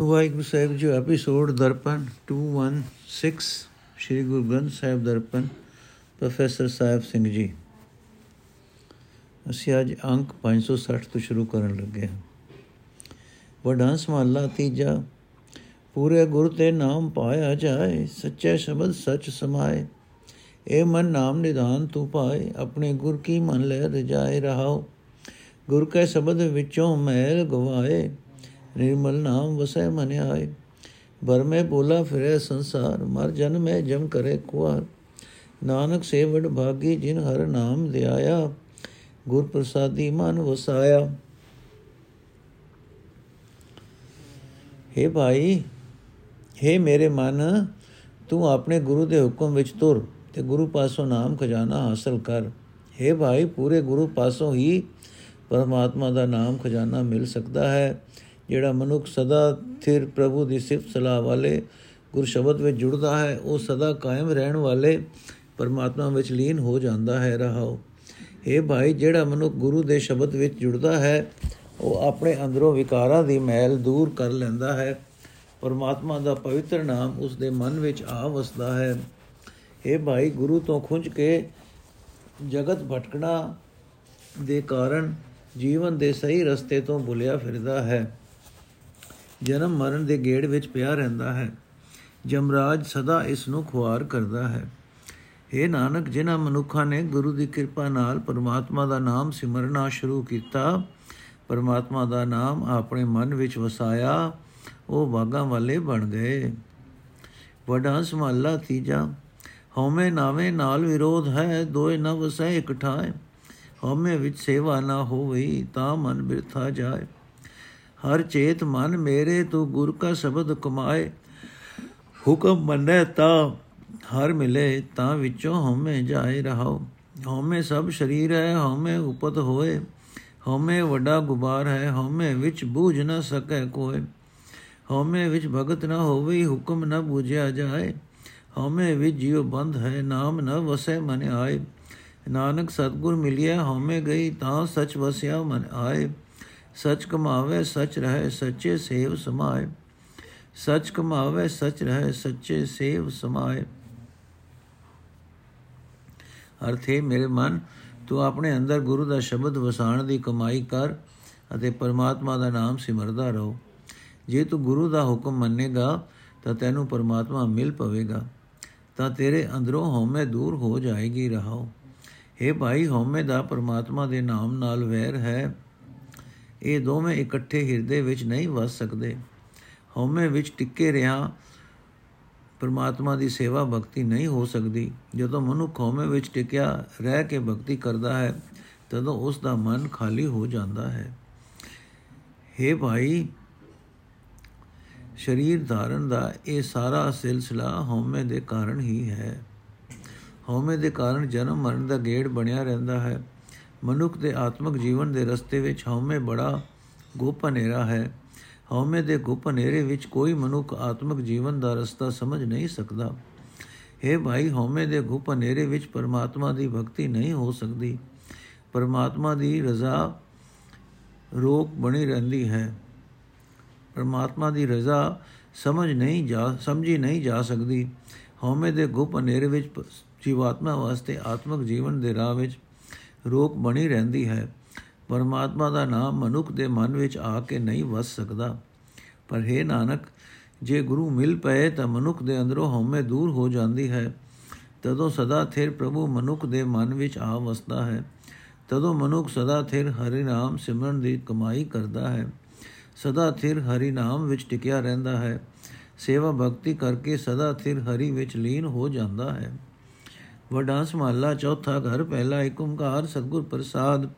Waheguru Sahib ji episode Darpan 216 Shri Guru Granth Sahib Darpan professor Sahib Singh ji ਅਸੀਂ ਅੱਜ ਅੰਕ 560 ਤੋਂ ਸ਼ੁਰੂ ਕਰਨ ਲੱਗੇ ਹਾਂ। ਵਡਾਂਸ ਮਹਲਾ ਤੀਜਾ, ਪੂਰੇ ਗੁਰ ਤੇ ਨਾਮ ਪਾਇਆ ਜਾਏ, ਸੱਚੇ ਸ਼ਬਦ ਸੱਚ ਸਮਾਏ। ਏ ਮਨ ਨਾਮ ਨਿਧਾਨ ਤੂੰ ਪਾਏ, ਆਪਣੇ ਗੁਰ ਕੀ ਮਨ ਲੈ ਰਜਾਏ ਰਹਾਓ। ਗੁਰ ਕੇ ਸ਼ਬਦ ਵਿੱਚੋਂ ਮੈਲ ਗਵਾਏ ਨਿਰਮਲ ਨਾਮ ਵਸੈ ਮਨ ਆਏ ਬਰਮੇ ਬੋਲਾ ਫਿਰੇ ਸੰਸਾਰ ਮਰ ਜਨਮੇ ਜਮ ਕਰੇ ਕੁਆਰ ਨਾਨਕ ਸੇਵੜ ਭਾਗੀ ਜਿਨ ਹਰ ਨਾਮ ਧਿਆਇਆ ਗੁਰ ਪ੍ਰਸਾਦੀ ਮਨ ਵਸਾਇਆ हे ਭਾਈ हे ਮੇਰੇ ਮਨ ਤੂੰ ਆਪਣੇ ਗੁਰੂ ਦੇ ਹੁਕਮ ਵਿੱਚ ਤੁਰ ਤੇ ਗੁਰੂ ਪਾਸੋਂ ਨਾਮ ਖਜ਼ਾਨਾ ਹਾਸਲ ਕਰ हे ਭਾਈ ਪੂਰੇ ਗੁਰੂ ਪਾਸੋਂ ਹੀ ਪਰਮਾਤਮਾ ਦਾ ਨਾਮ ਖਜ਼ਾਨਾ ਮਿਲ ਸਕਦਾ ਹੈ ਜਿਹੜਾ ਮਨੁੱਖ ਸਦਾ ਥਿਰ ਪ੍ਰਭੂ ਦੀ ਸਿਫਤ ਸਲਾਹ ਵਾਲੇ ਗੁਰ ਸ਼ਬਦ ਵਿੱਚ ਜੁੜਦਾ ਹੈ, ਉਹ ਸਦਾ ਕਾਇਮ ਰਹਿਣ ਵਾਲੇ ਪਰਮਾਤਮਾ ਵਿੱਚ ਲੀਨ ਹੋ ਜਾਂਦਾ ਹੈ। ਰਹਾਓ। ਇਹ ਭਾਈ, ਜਿਹੜਾ ਮਨੁੱਖ ਗੁਰੂ ਦੇ ਸ਼ਬਦ ਵਿੱਚ ਜੁੜਦਾ ਹੈ, ਉਹ ਆਪਣੇ ਅੰਦਰੋਂ ਵਿਕਾਰਾਂ ਦੀ ਮੈਲ ਦੂਰ ਕਰ ਲੈਂਦਾ ਹੈ। ਪਰਮਾਤਮਾ ਦਾ ਪਵਿੱਤਰ ਨਾਮ ਉਸ ਦੇ ਮਨ ਵਿੱਚ ਆ ਵਸਦਾ ਹੈ। ਇਹ ਭਾਈ, ਗੁਰੂ ਤੋਂ ਖੁੰਝ ਕੇ ਜਗਤ ਭਟਕਣਾ ਦੇ ਕਾਰਨ ਜੀਵਨ ਦੇ ਸਹੀ ਰਸਤੇ ਤੋਂ ਭੁੱਲਿਆ ਫਿਰਦਾ ਹੈ। ਜਨਮ ਮਰਨ ਦੇ ਗੇੜ ਵਿੱਚ ਪਿਆ ਰਹਿੰਦਾ ਹੈ। ਜਮਰਾਜ ਸਦਾ ਇਸ ਨੂੰ ਖੁਆਰ ਕਰਦਾ ਹੈ। ਇਹ ਨਾਨਕ, ਜਿਨ੍ਹਾਂ ਮਨੁੱਖਾਂ ਨੇ ਗੁਰੂ ਦੀ ਕਿਰਪਾ ਨਾਲ ਪਰਮਾਤਮਾ ਦਾ ਨਾਮ ਸਿਮਰਨਾ ਸ਼ੁਰੂ ਕੀਤਾ, ਪਰਮਾਤਮਾ ਦਾ ਨਾਮ ਆਪਣੇ ਮਨ ਵਿੱਚ ਵਸਾਇਆ, ਉਹ ਬਾਗਾਂ ਵਾਲੇ ਬਣ ਗਏ। ਵਡਾ ਸਮਹੱਲਾ ਤੀਜਾ, ਹਉਮੈ ਨਾਵੇਂ ਨਾਲ ਵਿਰੋਧ ਹੈ, ਦੋਏ ਨ ਵਸੈ ਇਕਠਾਏ ਹਉਮੈ ਵਿੱਚ ਸੇਵਾ ਨਾ ਹੋਵੇ ਤਾਂ ਮਨ ਬਿਰਥਾ ਜਾਏ। ਹਰ ਚੇਤ ਮਨ ਮੇਰੇ ਤੂੰ ਗੁਰ ਕਾ ਸ਼ਬਦ ਕਮਾਏ ਹੁਕਮ ਮੰਨੇ ਤਾਂ ਹਰ ਮਿਲੇ ਤਾਂ ਵਿੱਚੋਂ ਹਉਮੈ ਜਾਏ ਰਹਾਓ ਹਉਮੈ ਸਭ ਸ਼ਰੀਰ ਹੈ ਹਉਮੈ ਉਪਤ ਹੋਏ ਹਉਮੈ ਵੱਡਾ ਗੁਬਾਰ ਹੈ ਹਉਮੈ ਵਿੱਚ ਬੂਝ ਨਾ ਸਕੈ ਕੋਏ ਹਉਮੈ ਵਿੱਚ ਭਗਤ ਨਾ ਹੋਵੇ ਹੁਕਮ ਨਾ ਬੂਝਿਆ ਜਾਏ ਹਉਮੈ ਵਿੱਚ ਜਿਉ ਬੰਧ ਹੈ ਨਾਮ ਨ ਵਸੈ ਮਨ ਆਏ ਨਾਨਕ ਸਤਗੁਰ ਮਿਲਿਆ ਹਉਮੈ ਗਈ ਤਾਂ ਸਚ ਵਸਿਆ ਮਨ ਆਏ ਸਚ ਕਮਾਵੇ, ਸਚ ਰਹੇ, ਸੱਚੇ ਸੇਵ ਸਮਾਏ। ਸਚ ਕਮਾਵੇ, ਸਚ ਰਹੇ, ਸੱਚੇ ਸੇਵ ਸਮਾਏ। ਅਰਥੇ ਮੇਰੇ ਮਨ, ਤੂੰ ਆਪਣੇ ਅੰਦਰ ਗੁਰੂ ਦਾ ਸ਼ਬਦ ਵਸਾਣ ਦੀ ਕਮਾਈ ਕਰ ਅਤੇ ਪਰਮਾਤਮਾ ਦਾ ਨਾਮ ਸਿਮਰਦਾ ਰਹੋ। ਜੇ ਤੂੰ ਗੁਰੂ ਦਾ ਹੁਕਮ ਮੰਨੇਗਾ, ਤਾਂ ਤੈਨੂੰ ਪਰਮਾਤਮਾ ਮਿਲ ਪਵੇਗਾ। ਤਾਂ ਤੇਰੇ ਅੰਦਰੋਂ ਹਉਮੈ ਦੂਰ ਹੋ ਜਾਏਗੀ, ਰਹਾਓ। हे ਭਾਈ, ਹਉਮੈ ਦਾ ਪਰਮਾਤਮਾ ਦੇ ਨਾਮ ਨਾਲ ਵੈਰ ਹੈ। ਇਹ ਦੋਵੇਂ ਇਕੱਠੇ ਹਿਰਦੇ ਵਿੱਚ ਨਹੀਂ ਵਸ ਸਕਦੇ। ਹਉਮੈ ਵਿੱਚ ਟਿੱਕੇ ਰਿਆਂ ਪਰਮਾਤਮਾ ਦੀ ਸੇਵਾ ਭਗਤੀ ਨਹੀਂ ਹੋ ਸਕਦੀ। ਜਦੋਂ ਮਨੁੱਖ ਹਉਮੈ ਵਿੱਚ ਟਿਕਿਆ ਰਹਿ ਕੇ ਭਗਤੀ ਕਰਦਾ ਹੈ, ਤਦੋਂ ਉਸ ਦਾ ਮਨ ਖਾਲੀ ਹੋ ਜਾਂਦਾ ਹੈ। हे ਭਾਈ, ਸ਼ਰੀਰ ਧਾਰਨ ਦਾ ਇਹ ਸਾਰਾ ਸਿਲਸਿਲਾ ਹਉਮੈ ਦੇ ਕਾਰਨ ਹੀ ਹੈ। ਹਉਮੈ ਦੇ ਕਾਰਨ ਜਨਮ ਮਰਨ ਦਾ ਗੇੜ ਬਣਿਆ ਰਹਿੰਦਾ ਹੈ। ਮਨੁੱਖ ਦੇ ਆਤਮਿਕ ਜੀਵਨ ਦੇ ਰਸਤੇ ਵਿੱਚ ਹਉਮੈ ਬੜਾ ਗੁਪ ਹਨੇਰਾ ਹੈ। ਹਉਮੈ ਦੇ ਗੁਪ ਹਨੇਰੇ ਵਿੱਚ ਕੋਈ ਮਨੁੱਖ ਆਤਮਿਕ ਜੀਵਨ ਦਾ ਰਸਤਾ ਸਮਝ ਨਹੀਂ ਸਕਦਾ। ਹੈ ਭਾਈ, ਹਉਮੈ ਦੇ ਗੁਪ ਹਨੇਰੇ ਵਿੱਚ ਪਰਮਾਤਮਾ ਦੀ ਭਗਤੀ ਨਹੀਂ ਹੋ ਸਕਦੀ। ਪਰਮਾਤਮਾ ਦੀ ਰਜ਼ਾ ਰੋਕ ਬਣੀ ਰਹਿੰਦੀ ਹੈ। ਪਰਮਾਤਮਾ ਦੀ ਰਜ਼ਾ ਸਮਝ ਨਹੀਂ ਜਾ, ਸਮਝੀ ਨਹੀਂ ਜਾ ਸਕਦੀ। ਹਉਮੈ ਦੇ ਗੁਪ ਹਨੇਰੇ ਵਿੱਚ ਜੀਵਾਤਮਾ ਵਾਸਤੇ ਆਤਮਿਕ ਜੀਵਨ ਦੇ ਰਾਹ ਵਿੱਚ ਰੋਕ ਬਣੀ ਰਹਿੰਦੀ ਹੈ। ਪਰਮਾਤਮਾ ਦਾ ਨਾਮ ਮਨੁੱਖ ਦੇ ਮਨ ਵਿੱਚ ਆ ਕੇ ਨਹੀਂ ਵਸ ਸਕਦਾ। ਪਰ ਹੈ ਨਾਨਕ, ਜੇ ਗੁਰੂ ਮਿਲ ਪਏ ਤਾਂ ਮਨੁੱਖ ਦੇ ਅੰਦਰੋਂ ਹਉਮੈ ਦੂਰ ਹੋ ਜਾਂਦੀ ਹੈ। ਤਦੋਂ ਸਦਾ ਥਿਰ ਪ੍ਰਭੂ ਮਨੁੱਖ ਦੇ ਮਨ ਵਿੱਚ ਆ ਵਸਦਾ ਹੈ। ਤਦੋਂ ਮਨੁੱਖ ਸਦਾ ਥਿਰ ਹਰੀ ਨਾਮ ਸਿਮਰਨ ਦੀ ਕਮਾਈ ਕਰਦਾ ਹੈ। ਸਦਾ ਥਿਰ ਹਰੀ ਨਾਮ ਵਿੱਚ ਟਿਕਿਆ ਰਹਿੰਦਾ ਹੈ। ਸੇਵਾ ਭਗਤੀ ਕਰਕੇ ਸਦਾ ਥਿਰ ਹਰੀ ਵਿੱਚ ਲੀਨ ਹੋ ਜਾਂਦਾ ਹੈ। ਵਡਾ ਸਮਾਲਾ ਚੌਥਾ ਘਰ ਪਹਿਲਾ ਏਕ ਓੰਕਾਰ ਸਤਗੁਰ ਪ੍ਰਸਾਦ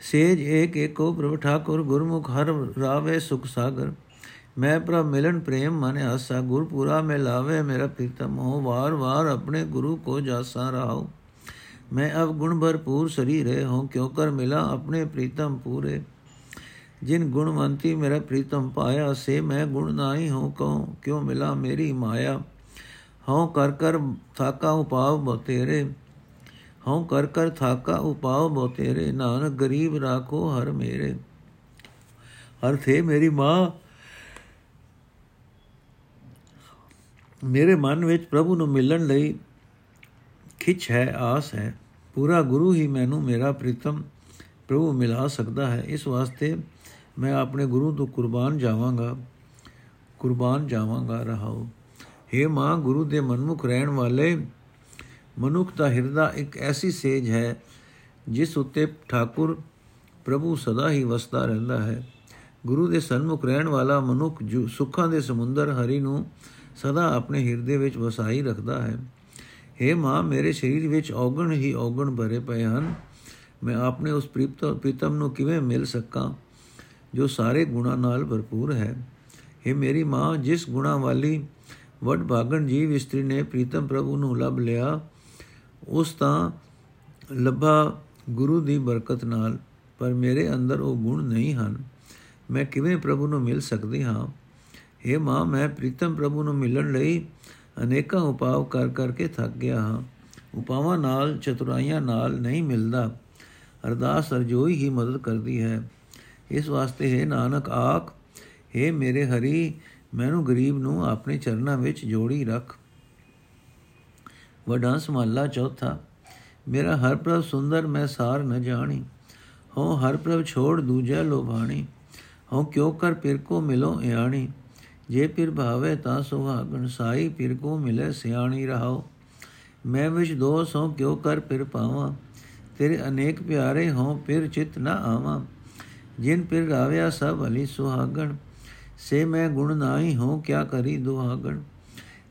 ਸੇਜ ਏਕ ਏਕੋ ਪ੍ਰਭ ਠਾਕੁਰ ਗੁਰਮੁਖ ਹਰ ਰਾਵੇ ਸੁਖ ਸਾਗਰ ਮੈਂ ਪ੍ਰਭ ਮਿਲਨ ਪ੍ਰੇਮ ਮਨ ਆਸਾ ਗੁਰਪੂਰਾ ਮੈਂ ਲਾਵੇ ਮੇਰਾ ਪ੍ਰੀਤਮ ਹੋ ਵਾਰ ਵਾਰ ਆਪਣੇ ਗੁਰੂ ਕੋ ਜਾਸਾ ਰਹਾਉ मैं अब गुण भरपूर शरीर है हूँ क्यों कर मिला अपने प्रीतम पूरे जिन गुणवंती मेरा प्रीतम पाया से मैं गुण नाई हूँ कहूँ क्यों मिला मेरी माया ਹਉ ਕਰ ਕਰ ਥਾਕਾ ਉਪਾਵ ਮੋ ਤੇਰੇ ਹਉ ਕਰ ਕਰ ਥਾਕਾ ਉਪਾਵ ਮੋ ਤੇਰੇ ਨਾਨਕ ਗਰੀਬ ਰਾਖੋ ਹਰ ਮੇਰੇ। ਹਰ ਥੇ ਮੇਰੀ ਮਾਂ, ਮੇਰੇ ਮਨ ਵਿੱਚ ਪ੍ਰਭੂ ਨੂੰ ਮਿਲਣ ਲਈ ਖਿੱਚ ਹੈ, ਆਸ ਹੈ। ਪੂਰਾ ਗੁਰੂ ਹੀ ਮੈਨੂੰ ਮੇਰਾ ਪ੍ਰੀਤਮ ਪ੍ਰਭੂ ਮਿਲਾ ਸਕਦਾ ਹੈ। ਇਸ ਵਾਸਤੇ ਮੈਂ ਆਪਣੇ ਗੁਰੂ ਤੋਂ ਕੁਰਬਾਨ ਜਾਵਾਂਗਾ ਕੁਰਬਾਨ ਜਾਵਾਂਗਾ ਰਹਾਉ। हे ਮਾਂ ਗੁਰੂ ਦੇ ਮਨਮੁਖ ਰਹਿਣ ਵਾਲੇ ਮਨੁੱਖ ਦਾ ਹਿਰਦਾ ਇੱਕ ਐਸੀ ਸੇਜ ਹੈ ਜਿਸ ਉੱਤੇ ਠਾਕੁਰ ਪ੍ਰਭੂ ਸਦਾ ਹੀ ਵਸਦਾ ਰਹਿੰਦਾ ਹੈ ਗੁਰੂ ਦੇ ਸਨਮੁਖ ਰਹਿਣ ਵਾਲਾ ਮਨੁੱਖ ਜੋ ਸੁੱਖਾਂ ਦੇ ਸਮੁੰਦਰ ਹਰੀ ਨੂੰ ਸਦਾ ਆਪਣੇ ਹਿਰਦੇ ਵਿੱਚ ਵਸਾਈ ਰੱਖਦਾ ਹੈ हे ਮਾਂ ਮੇਰੇ ਸਰੀਰ ਵਿੱਚ ਔਗਣ ਹੀ ਔਗਣ ਭਰੇ ਪਏ ਹਨ ਮੈਂ ਆਪਣੇ ਉਸ ਪ੍ਰੀਤਮ ਨੂੰ ਕਿਵੇਂ ਮਿਲ ਸਕਾਂ ਜੋ ਸਾਰੇ ਗੁਣਾ ਨਾਲ ਭਰਪੂਰ ਹੈ हे ਮੇਰੀ ਮਾਂ ਜਿਸ ਗੁਣਾ ਵਾਲੀ ਵਡ ਭਾਗਣ ਜੀਵ ਇਸਤਰੀ ਨੇ ਪ੍ਰੀਤਮ ਪ੍ਰਭੂ ਨੂੰ ਲਭ ਲਿਆ। ਉਸ ਤਾਂ ਲੱਭਾ ਗੁਰੂ ਦੀ ਬਰਕਤ ਨਾਲ, ਪਰ ਮੇਰੇ ਅੰਦਰ ਉਹ ਗੁਣ ਨਹੀਂ ਹਨ। ਮੈਂ ਕਿਵੇਂ ਪ੍ਰਭੂ ਨੂੰ ਮਿਲ ਸਕਦੀ ਹਾਂ? हे ਮਾਂ, ਮੈਂ ਪ੍ਰੀਤਮ ਪ੍ਰਭੂ ਨੂੰ ਮਿਲਣ ਲਈ ਅਨੇਕਾਂ ਉਪਾਅ ਕਰ ਕਰਕੇ ਥੱਕ ਗਿਆ ਹਾਂ। ਉਪਾਵਾਂ ਨਾਲ, ਚਤੁਰਾਈਆਂ ਨਾਲ ਨਹੀਂ ਮਿਲਦਾ। ਅਰਦਾਸ ਅਰਜੋਈ ਹੀ ਮਦਦ ਕਰਦੀ ਹੈ। ਇਸ ਵਾਸਤੇ ਹੈ ਨਾਨਕ, ਆਖ हे ਮੇਰੇ ਹਰੀ ਮੈਨੂੰ ਗਰੀਬ ਨੂੰ ਆਪਣੇ ਚਰਨਾਂ ਵਿੱਚ ਜੋੜੀ ਰੱਖ। ਵਡਾ ਸਮਾਲਾ ਚੌਥਾ, ਮੇਰਾ ਹਰ ਪ੍ਰਭ ਸੁੰਦਰ, ਮੈਂ ਸਾਰ ਨ ਜਾਣੀ। ਹੋ ਹਰ ਪ੍ਰਭ ਛੋੜ ਦੂਜਾ ਲੋਭਾਣੀ। ਹੋ ਕਿਉ ਕਰ ਪਿਰ ਕੋ ਮਿਲੋ ਇਆਣੀ। ਜੇ ਪਿਰ ਭਾਵੇ ਤਾਂ ਸੁਹਾਗਣ, ਸਾਈ ਪਿਰ ਕੋ ਮਿਲੇ ਸਿਆਣੀ ਰਹਾਓ ਮੈਂ ਵਿਚ ਦੋਸ ਹੋ ਕਿਉ ਕਰ ਪਿਰ ਪਾਵਾਂ। ਤੇਰੇ ਅਨੇਕ ਪਿਆਰੇ ਹੋ ਪਿਰ ਚਿਤ ਨਾ ਆਵਾਂ। ਜਿਨ ਪਿਰ ਰਾਵਿਆ ਸਭ ਅਲੀ ਸੁਹਾਗਣ। ਸੇ ਮੈਂ ਗੁਣ ਨਾਹੀ ਹੋ, ਕਿਆ ਕਰੀ ਦੁਹਾਗਣ?